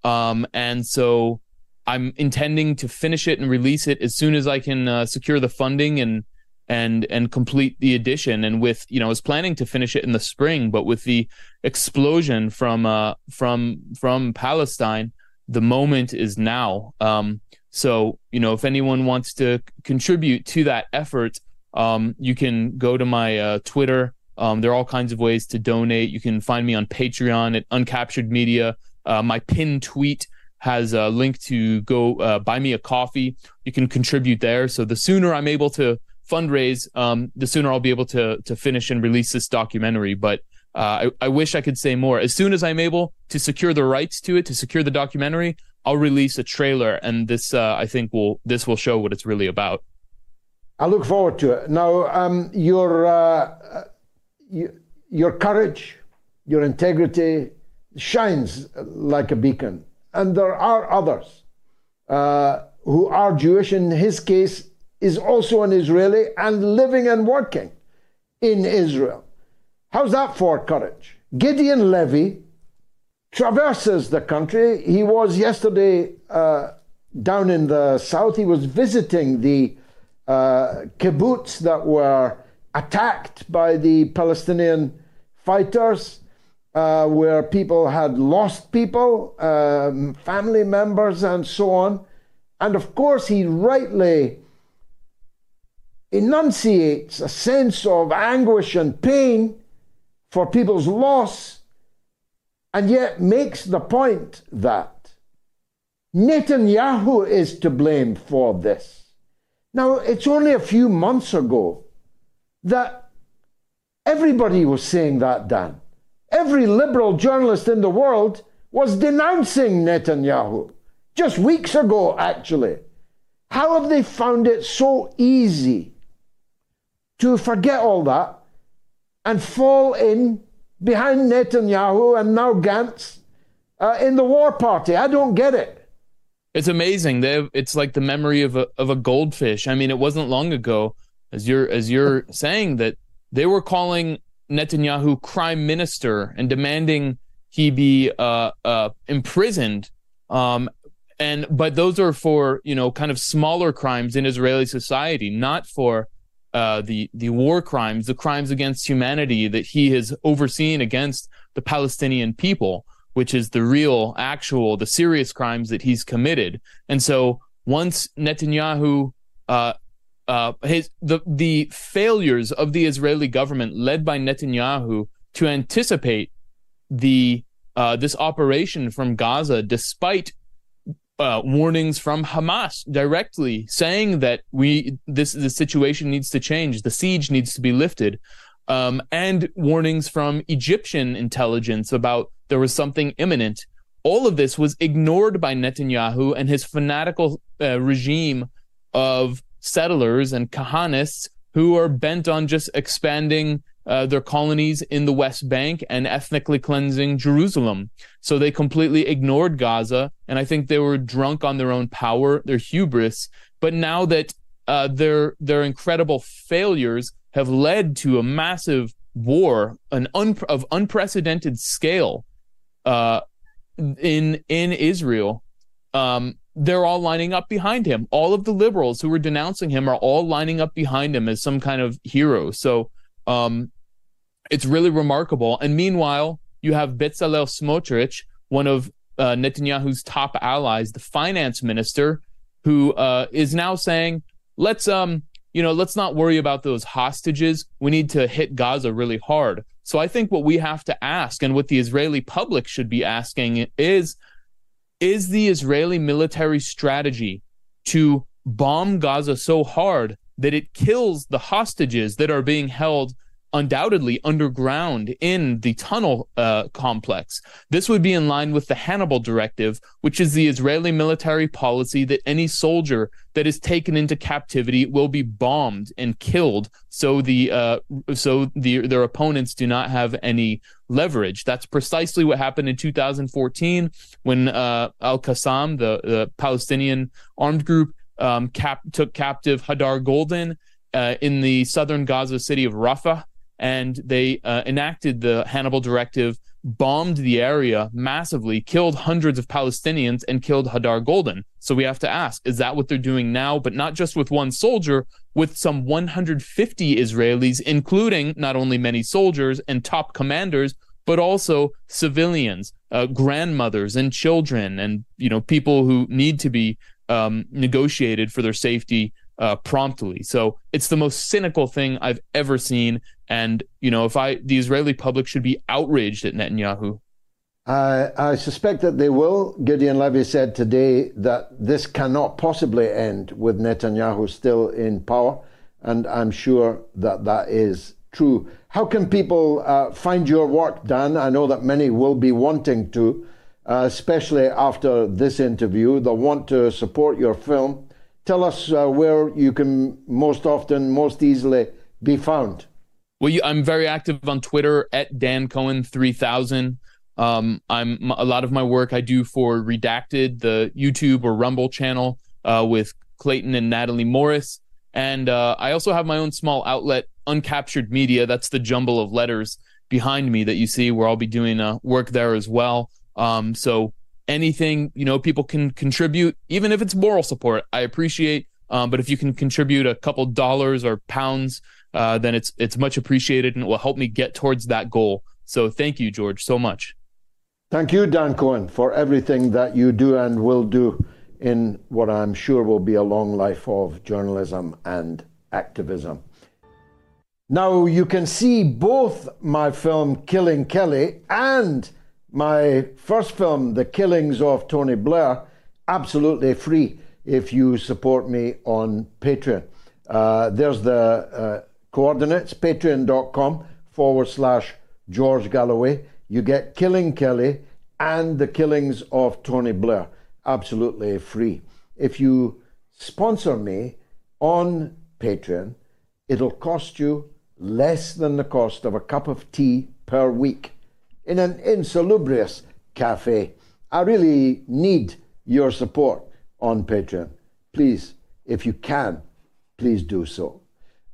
Um, and so I'm intending to finish it and release it as soon as I can uh, secure the funding and and and complete the edition. And with you know, I was planning to finish it in the spring, but with the explosion from uh, from from Palestine, the moment is now. Um, so you know, if anyone wants to contribute to that effort, Um, you can go to my uh, Twitter. Um, there are all kinds of ways to donate. You can find me on Patreon at Uncaptured Media. Uh, my pinned tweet has a link to go uh, buy me a coffee. You can contribute there. So the sooner I'm able to fundraise, um, the sooner I'll be able to to finish and release this documentary. But uh, I, I wish I could say more. As soon as I'm able to secure the rights to it, to secure the documentary, I'll release a trailer, and this uh, I think will this will show what it's really about. I look forward to it. Now, um, your uh, your courage, your integrity shines like a beacon, and there are others uh, who are Jewish. In his case, is also an Israeli and living and working in Israel. How's that for courage? Gideon Levy traverses the country. He was yesterday uh, down in the south. He was visiting the uh, kibbutz that were attacked by the Palestinian fighters, uh, where people had lost people, um, family members, and so on. And of course, he rightly enunciates a sense of anguish and pain for people's loss, and yet makes the point that Netanyahu is to blame for this. Now, it's only a few months ago that everybody was saying that, Dan. Every liberal journalist in the world was denouncing Netanyahu just weeks ago, actually. How have they found it so easy to forget all that and fall in behind Netanyahu and now Gantz uh, in the war party? I don't get it. It's amazing. They it's like the memory of a of a goldfish. I mean, it wasn't long ago, as you're as you're saying that they were calling Netanyahu crime minister and demanding he be uh, uh, imprisoned. Um, and but those are for you know kind of smaller crimes in Israeli society, not for uh, the the war crimes, the crimes against humanity that he has overseen against the Palestinian people, which is the real, actual, the serious crimes that he's committed. And so once Netanyahu, uh, uh, his the the failures of the Israeli government led by Netanyahu to anticipate the uh, this operation from Gaza, despite uh, warnings from Hamas directly saying that we this the situation needs to change, the siege needs to be lifted, um, and warnings from Egyptian intelligence about there was something imminent. All of this was ignored by Netanyahu and his fanatical uh, regime of settlers and kahanists who are bent on just expanding uh, their colonies in the West Bank and ethnically cleansing Jerusalem. So they completely ignored Gaza, and I think they were drunk on their own power, their hubris. But now that uh, their their incredible failures have led to a massive war, an un- of unprecedented scale, uh, in in Israel. Um, they're all lining up behind him. All of the liberals who were denouncing him are all lining up behind him as some kind of hero. So um, it's really remarkable. And meanwhile, you have Bezalel Smotrich, one of uh, Netanyahu's top allies, the finance minister, who uh, is now saying, "Let's um, you know, let's not worry about those hostages. We need to hit Gaza really hard." So I think what we have to ask, and what the Israeli public should be asking, is: Is the Israeli military strategy to bomb Gaza so hard that it kills the hostages that are being held undoubtedly underground in the tunnel uh, complex. This would be in line with the Hannibal Directive, which is the Israeli military policy that any soldier that is taken into captivity will be bombed and killed, so the uh, so the their opponents do not have any leverage. That's precisely what happened in 2014 when uh, Al Qassam, the, the Palestinian armed group, um, cap- took captive Hadar Goldin Uh, in the southern Gaza city of Rafah, and they uh, enacted the Hannibal Directive, bombed the area massively, killed hundreds of Palestinians, and killed Hadar Goldin. So we have to ask, is that what they're doing now? But not just with one soldier, with some 150 Israelis, including not only many soldiers and top commanders, but also civilians, uh, grandmothers and children, and you know people who need to be um, negotiated for their safety uh, promptly. So it's the most cynical thing I've ever seen. And you know, if I the Israeli public should be outraged at Netanyahu. I suspect that they will. Gideon Levy said today that this cannot possibly end with Netanyahu still in power, and I'm sure that that is true. How can people uh, find your work, Dan? I know that many will be wanting to, uh, especially after this interview. They'll want to support your film. Tell us uh, where you can most often, most easily be found. Well, you, I'm very active on Twitter at Dan Cohen 3000. Um, I'm a lot of my work I do for Redacted, the YouTube or Rumble channel uh, with Clayton and Natalie Morris. And uh, I also have my own small outlet, Uncaptured Media. That's the jumble of letters behind me that you see, where I'll be doing uh, work there as well. Um, so anything you know people can contribute, even if it's moral support, I appreciate. Um, but if you can contribute a couple dollars or pounds, uh, then it's it's much appreciated and it will help me get towards that goal. So thank you, George, so much. Thank you, Dan Cohen, for everything that you do and will do in what I'm sure will be a long life of journalism and activism. Now, you can see both my film Killing Kelly and my first film, The Killings of Tony Blair, absolutely free if you support me on Patreon. Uh, there's the uh, coordinates patreon.com forward slash George Galloway. You get Killing Kelly and The Killings of Tony Blair absolutely free. If you sponsor me on Patreon, it'll cost you less than the cost of a cup of tea per week in an insalubrious cafe. I really need your support on Patreon. Please, if you can, please do so.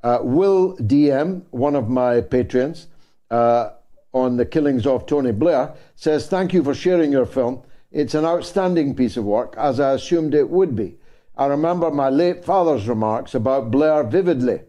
Uh, Will DM, one of my patrons, uh, on the killings of Tony Blair, says, Thank you for sharing your film. It's an outstanding piece of work, as I assumed it would be. I remember my late father's remarks about Blair vividly.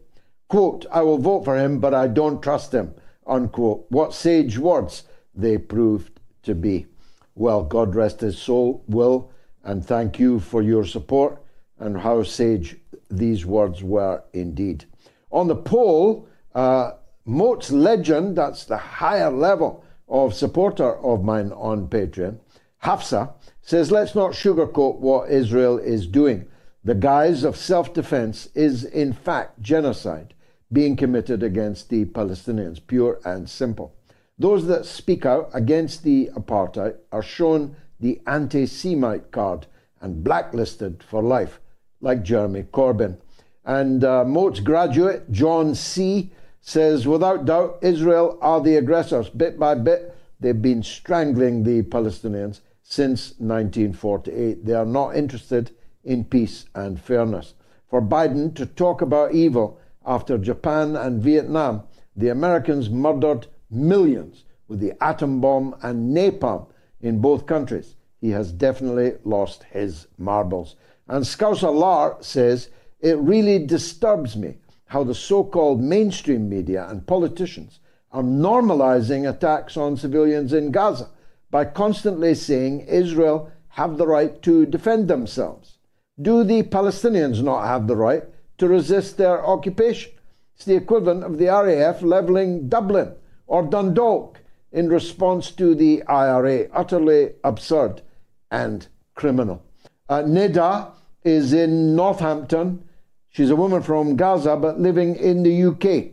Quote, I will vote for him, but I don't trust him. Unquote. What sage words they proved to be. Well, God rest his soul, Will, and thank you for your support and how sage these words were indeed. On the poll, uh, Moat's legend, that's the higher level of supporter of mine on Patreon, Hafsa says, let's not sugarcoat what Israel is doing. The guise of self defense is, in fact, genocide being committed against the Palestinians, pure and simple. Those that speak out against the apartheid are shown the anti Semite card and blacklisted for life, like Jeremy Corbyn. And uh, Moat's graduate, John C., says, without doubt, Israel are the aggressors. Bit by bit, they've been strangling the Palestinians since 1948. They are not interested in peace and fairness. For Biden to talk about evil after Japan and Vietnam, the Americans murdered millions with the atom bomb and napalm in both countries. He has definitely lost his marbles. And Scouser says, It really disturbs me how the so called mainstream media and politicians are normalizing attacks on civilians in Gaza by constantly saying Israel have the right to defend themselves. Do the Palestinians not have the right to resist their occupation? It's the equivalent of the RAF levelling Dublin or Dundalk in response to the IRA. Utterly absurd and criminal. Uh, Nida is in Northampton. She's a woman from Gaza but living in the UK.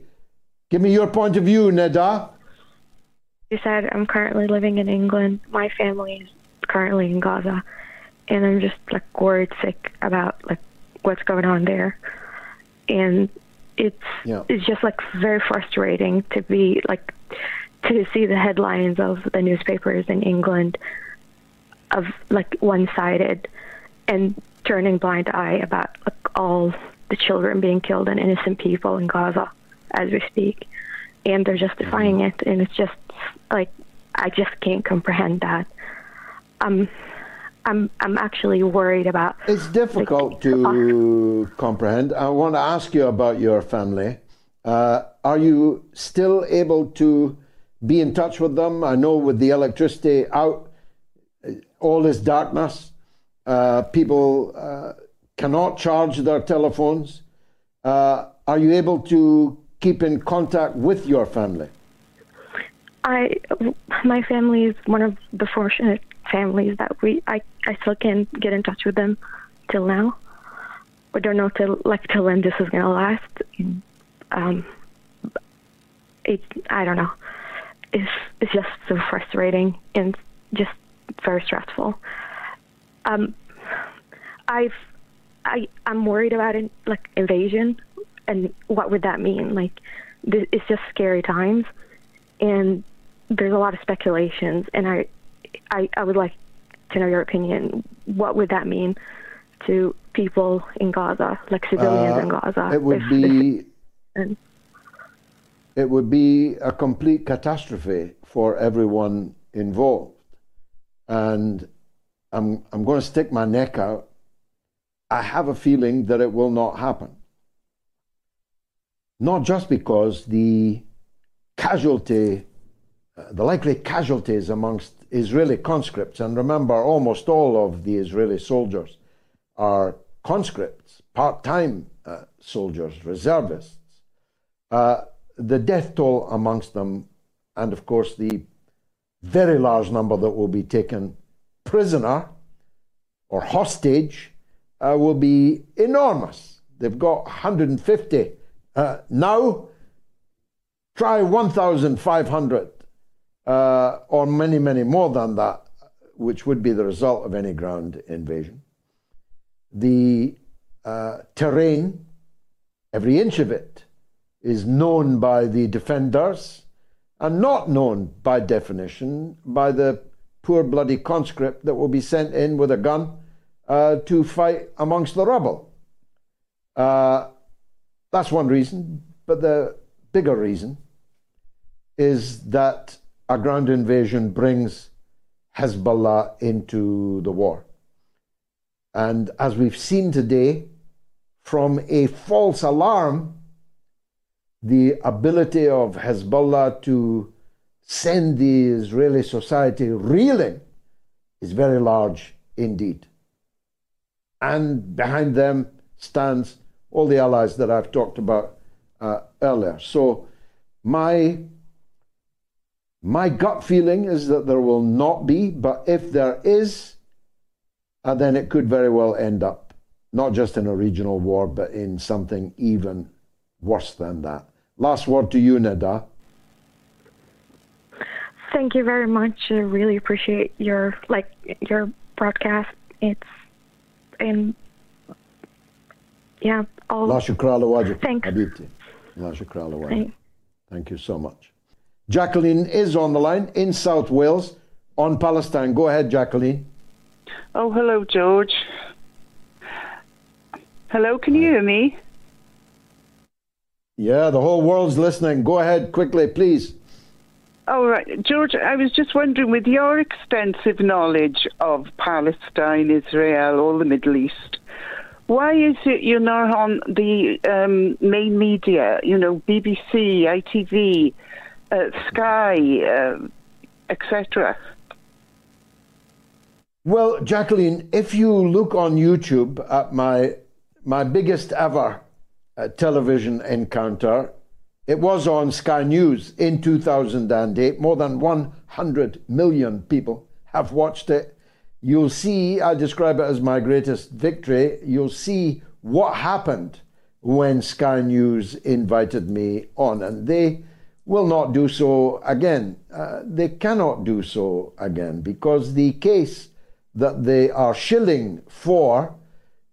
Give me your point of view, Nida you said I'm currently living in England. My family is currently in Gaza, and I'm just like worried sick about like what's going on there, and it's yeah. it's just like very frustrating to be like to see the headlines of the newspapers in England of like one-sided and turning blind eye about like all the children being killed and innocent people in Gaza as we speak and they're justifying mm-hmm. it and it's just like I just can't comprehend that. I'm I'm I'm actually worried about. It's difficult like, to uh, comprehend. I want to ask you about your family. Uh, are you still able to be in touch with them? I know with the electricity out, all this darkness, uh, people uh, cannot charge their telephones. Uh, are you able to keep in contact with your family? I, my family is one of the fortunate families that we, I, I still can get in touch with them till now. We don't know till like till when this is gonna last. Um, it, I don't know. It's it's just so frustrating and just very stressful. Um, I've I I'm worried about it, like invasion, and what would that mean? Like, th- it's just scary times, and there's a lot of speculations, and I, I I would like to know your opinion. What would that mean to people in Gaza, like civilians Uh, in Gaza? It would if- be if- and- it would be a complete catastrophe for everyone involved. And I'm, I'm going to stick my neck out. I have a feeling that it will not happen. Not just because the casualty, uh, the likely casualties amongst Israeli conscripts, and remember, almost all of the Israeli soldiers are conscripts, part time uh, soldiers, reservists. Uh, the death toll amongst them, and of course the very large number that will be taken prisoner or hostage, uh, will be enormous. They've got 150 uh, now. Try 1,500 uh, or many, many more than that, which would be the result of any ground invasion. The uh, terrain, every inch of it, is known by the defenders and not known by definition by the poor bloody conscript that will be sent in with a gun uh, to fight amongst the rubble. Uh, that's one reason, but the bigger reason is that a ground invasion brings Hezbollah into the war. And as we've seen today, from a false alarm, the ability of Hezbollah to send the Israeli society reeling is very large indeed. And behind them stands all the allies that I've talked about uh, earlier. So my my gut feeling is that there will not be, but if there is, uh, then it could very well end up not just in a regional war, but in something even worse than that. Last word to you, Neda. Thank you very much. I really appreciate your like your broadcast. It's and yeah, all La shukra lawajib, Thanks. Habibti. La shukra lawajib. Thank- Thank you so much. Jacqueline is on the line in South Wales on Palestine. Go ahead, Jacqueline. Oh, hello, George. Hello, can you hear me? Yeah, the whole world's listening. Go ahead quickly, please. All right, George, I was just wondering, with your extensive knowledge of Palestine, Israel, all the Middle East, why is it you're not on the um, main media, you know, BBC, ITV, uh, Sky, uh, etc.? Well, Jacqueline, if you look on YouTube at my my biggest ever television encounter, it was on Sky News in 2008. More than 100 million people have watched it. You'll see, I describe it as my greatest victory. You'll see what happened when Sky News invited me on, and they will not do so again. Uh, they cannot do so again because the case that they are shilling for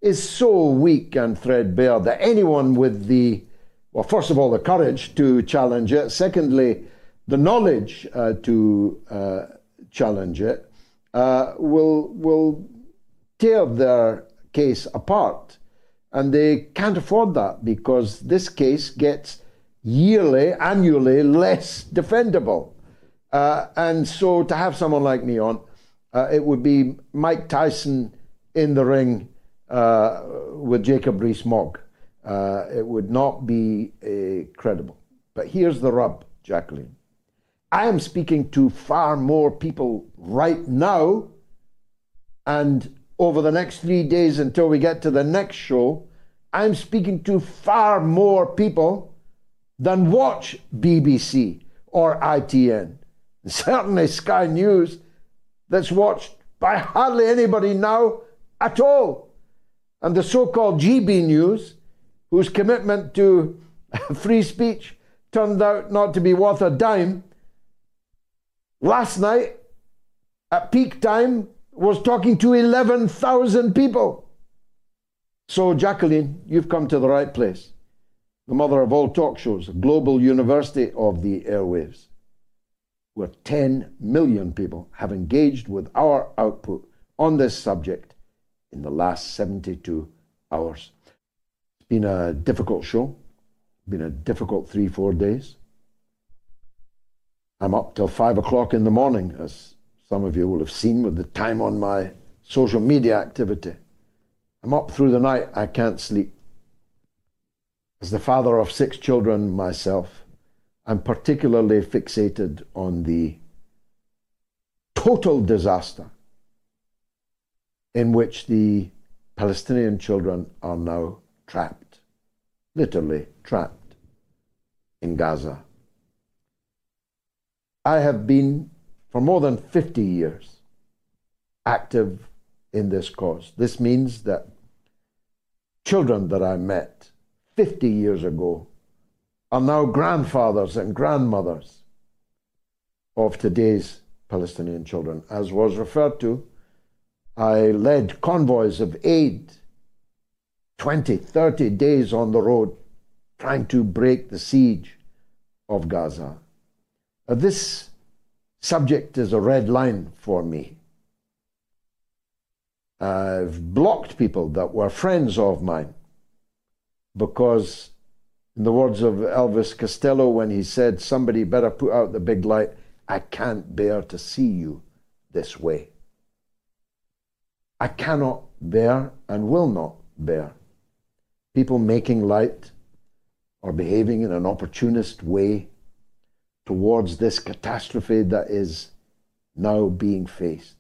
is so weak and threadbare that anyone with the, well, first of all, the courage to challenge it, secondly, the knowledge uh, to uh, challenge it, uh, will, will tear their case apart. And they can't afford that because this case gets yearly, annually less defendable. Uh, and so to have someone like me on, uh, it would be Mike Tyson in the ring uh, with Jacob Rees-Mogg. Uh, it would not be uh, credible. But here's the rub, Jacqueline. I am speaking to far more people right now, and over the next three days until we get to the next show, I'm speaking to far more people than watch BBC or ITN. Certainly Sky News, that's watched by hardly anybody now at all. And the so called GB News, whose commitment to free speech turned out not to be worth a dime, last night at peak time was talking to 11,000 people. So, Jacqueline, you've come to the right place. The mother of all talk shows, global university of the airwaves, where 10 million people have engaged with our output on this subject in the last 72 hours. It's been a difficult show, been a difficult three, four days. I'm up till five o'clock in the morning, as some of you will have seen with the time on my social media activity. I'm up through the night, I can't sleep. As the father of six children myself, I'm particularly fixated on the total disaster in which the Palestinian children are now trapped, literally trapped in Gaza. I have been, for more than 50 years, active in this cause. This means that children that I met 50 years ago are now grandfathers and grandmothers of today's Palestinian children. As was referred to, I led convoys of aid 20, 30 days on the road trying to break the siege of Gaza. Uh, this subject is a red line for me. I've blocked people that were friends of mine because, in the words of Elvis Costello, when he said, Somebody better put out the big light, I can't bear to see you this way. I cannot bear and will not bear people making light or behaving in an opportunist way towards this catastrophe that is now being faced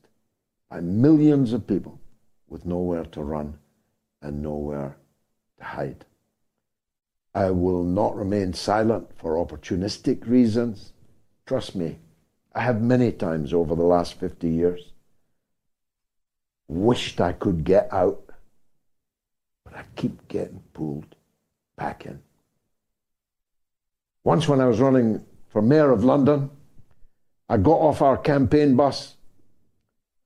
by millions of people with nowhere to run and nowhere to hide. I will not remain silent for opportunistic reasons. Trust me, I have many times over the last 50 years wished I could get out, but I keep getting pulled back in. Once, when I was running for Mayor of London, I got off our campaign bus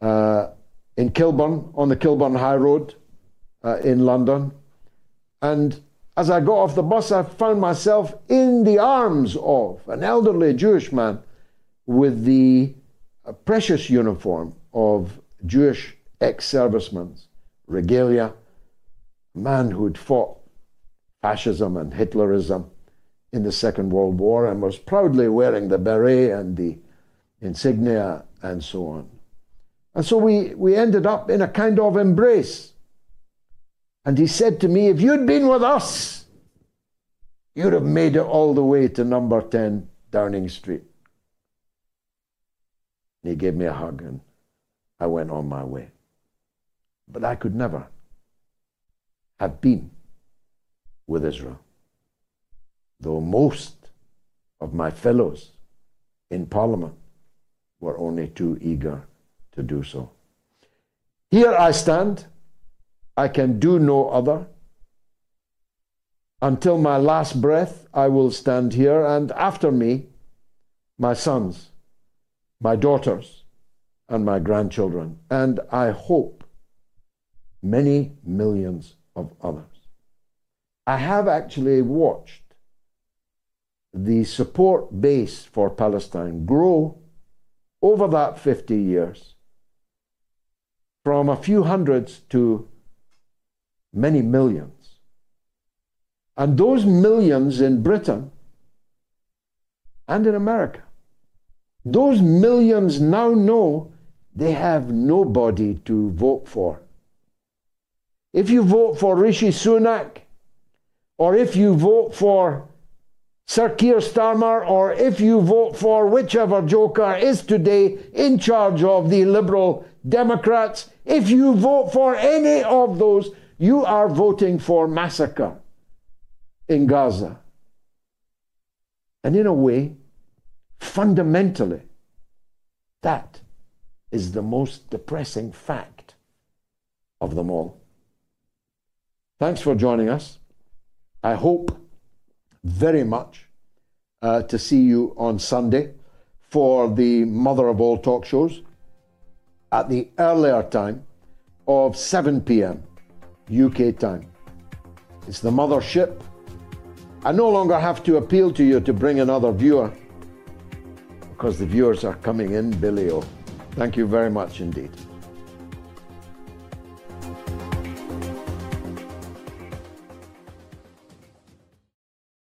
uh, in Kilburn, on the Kilburn High Road uh, in London. And as I got off the bus, I found myself in the arms of an elderly Jewish man with the uh, precious uniform of Jewish ex servicemen's regalia, man who had fought fascism and Hitlerism in the Second World War and was proudly wearing the beret and the insignia and so on. And so we, we ended up in a kind of embrace. And he said to me, If you'd been with us, you'd have made it all the way to number 10 Downing Street. And he gave me a hug and I went on my way. But I could never have been with Israel, though most of my fellows in Parliament were only too eager to do so. Here I stand, I can do no other. Until my last breath, I will stand here, and after me, my sons, my daughters, and my grandchildren, and I hope many millions of others. I have actually watched the support base for Palestine grow over that 50 years from a few hundreds to many millions. And those millions in Britain and in America, those millions now know they have nobody to vote for. If you vote for Rishi Sunak, or if you vote for Sir Keir Starmer, or if you vote for whichever joker is today in charge of the Liberal Democrats, if you vote for any of those, You are voting for massacre in Gaza. And in a way, fundamentally, that is the most depressing fact of them all. Thanks for joining us. I hope very much uh, to see you on Sunday for the mother of all talk shows at the earlier time of 7 p.m. UK time. It's the mothership. I no longer have to appeal to you to bring another viewer because the viewers are coming in, Billy O. Thank you very much indeed.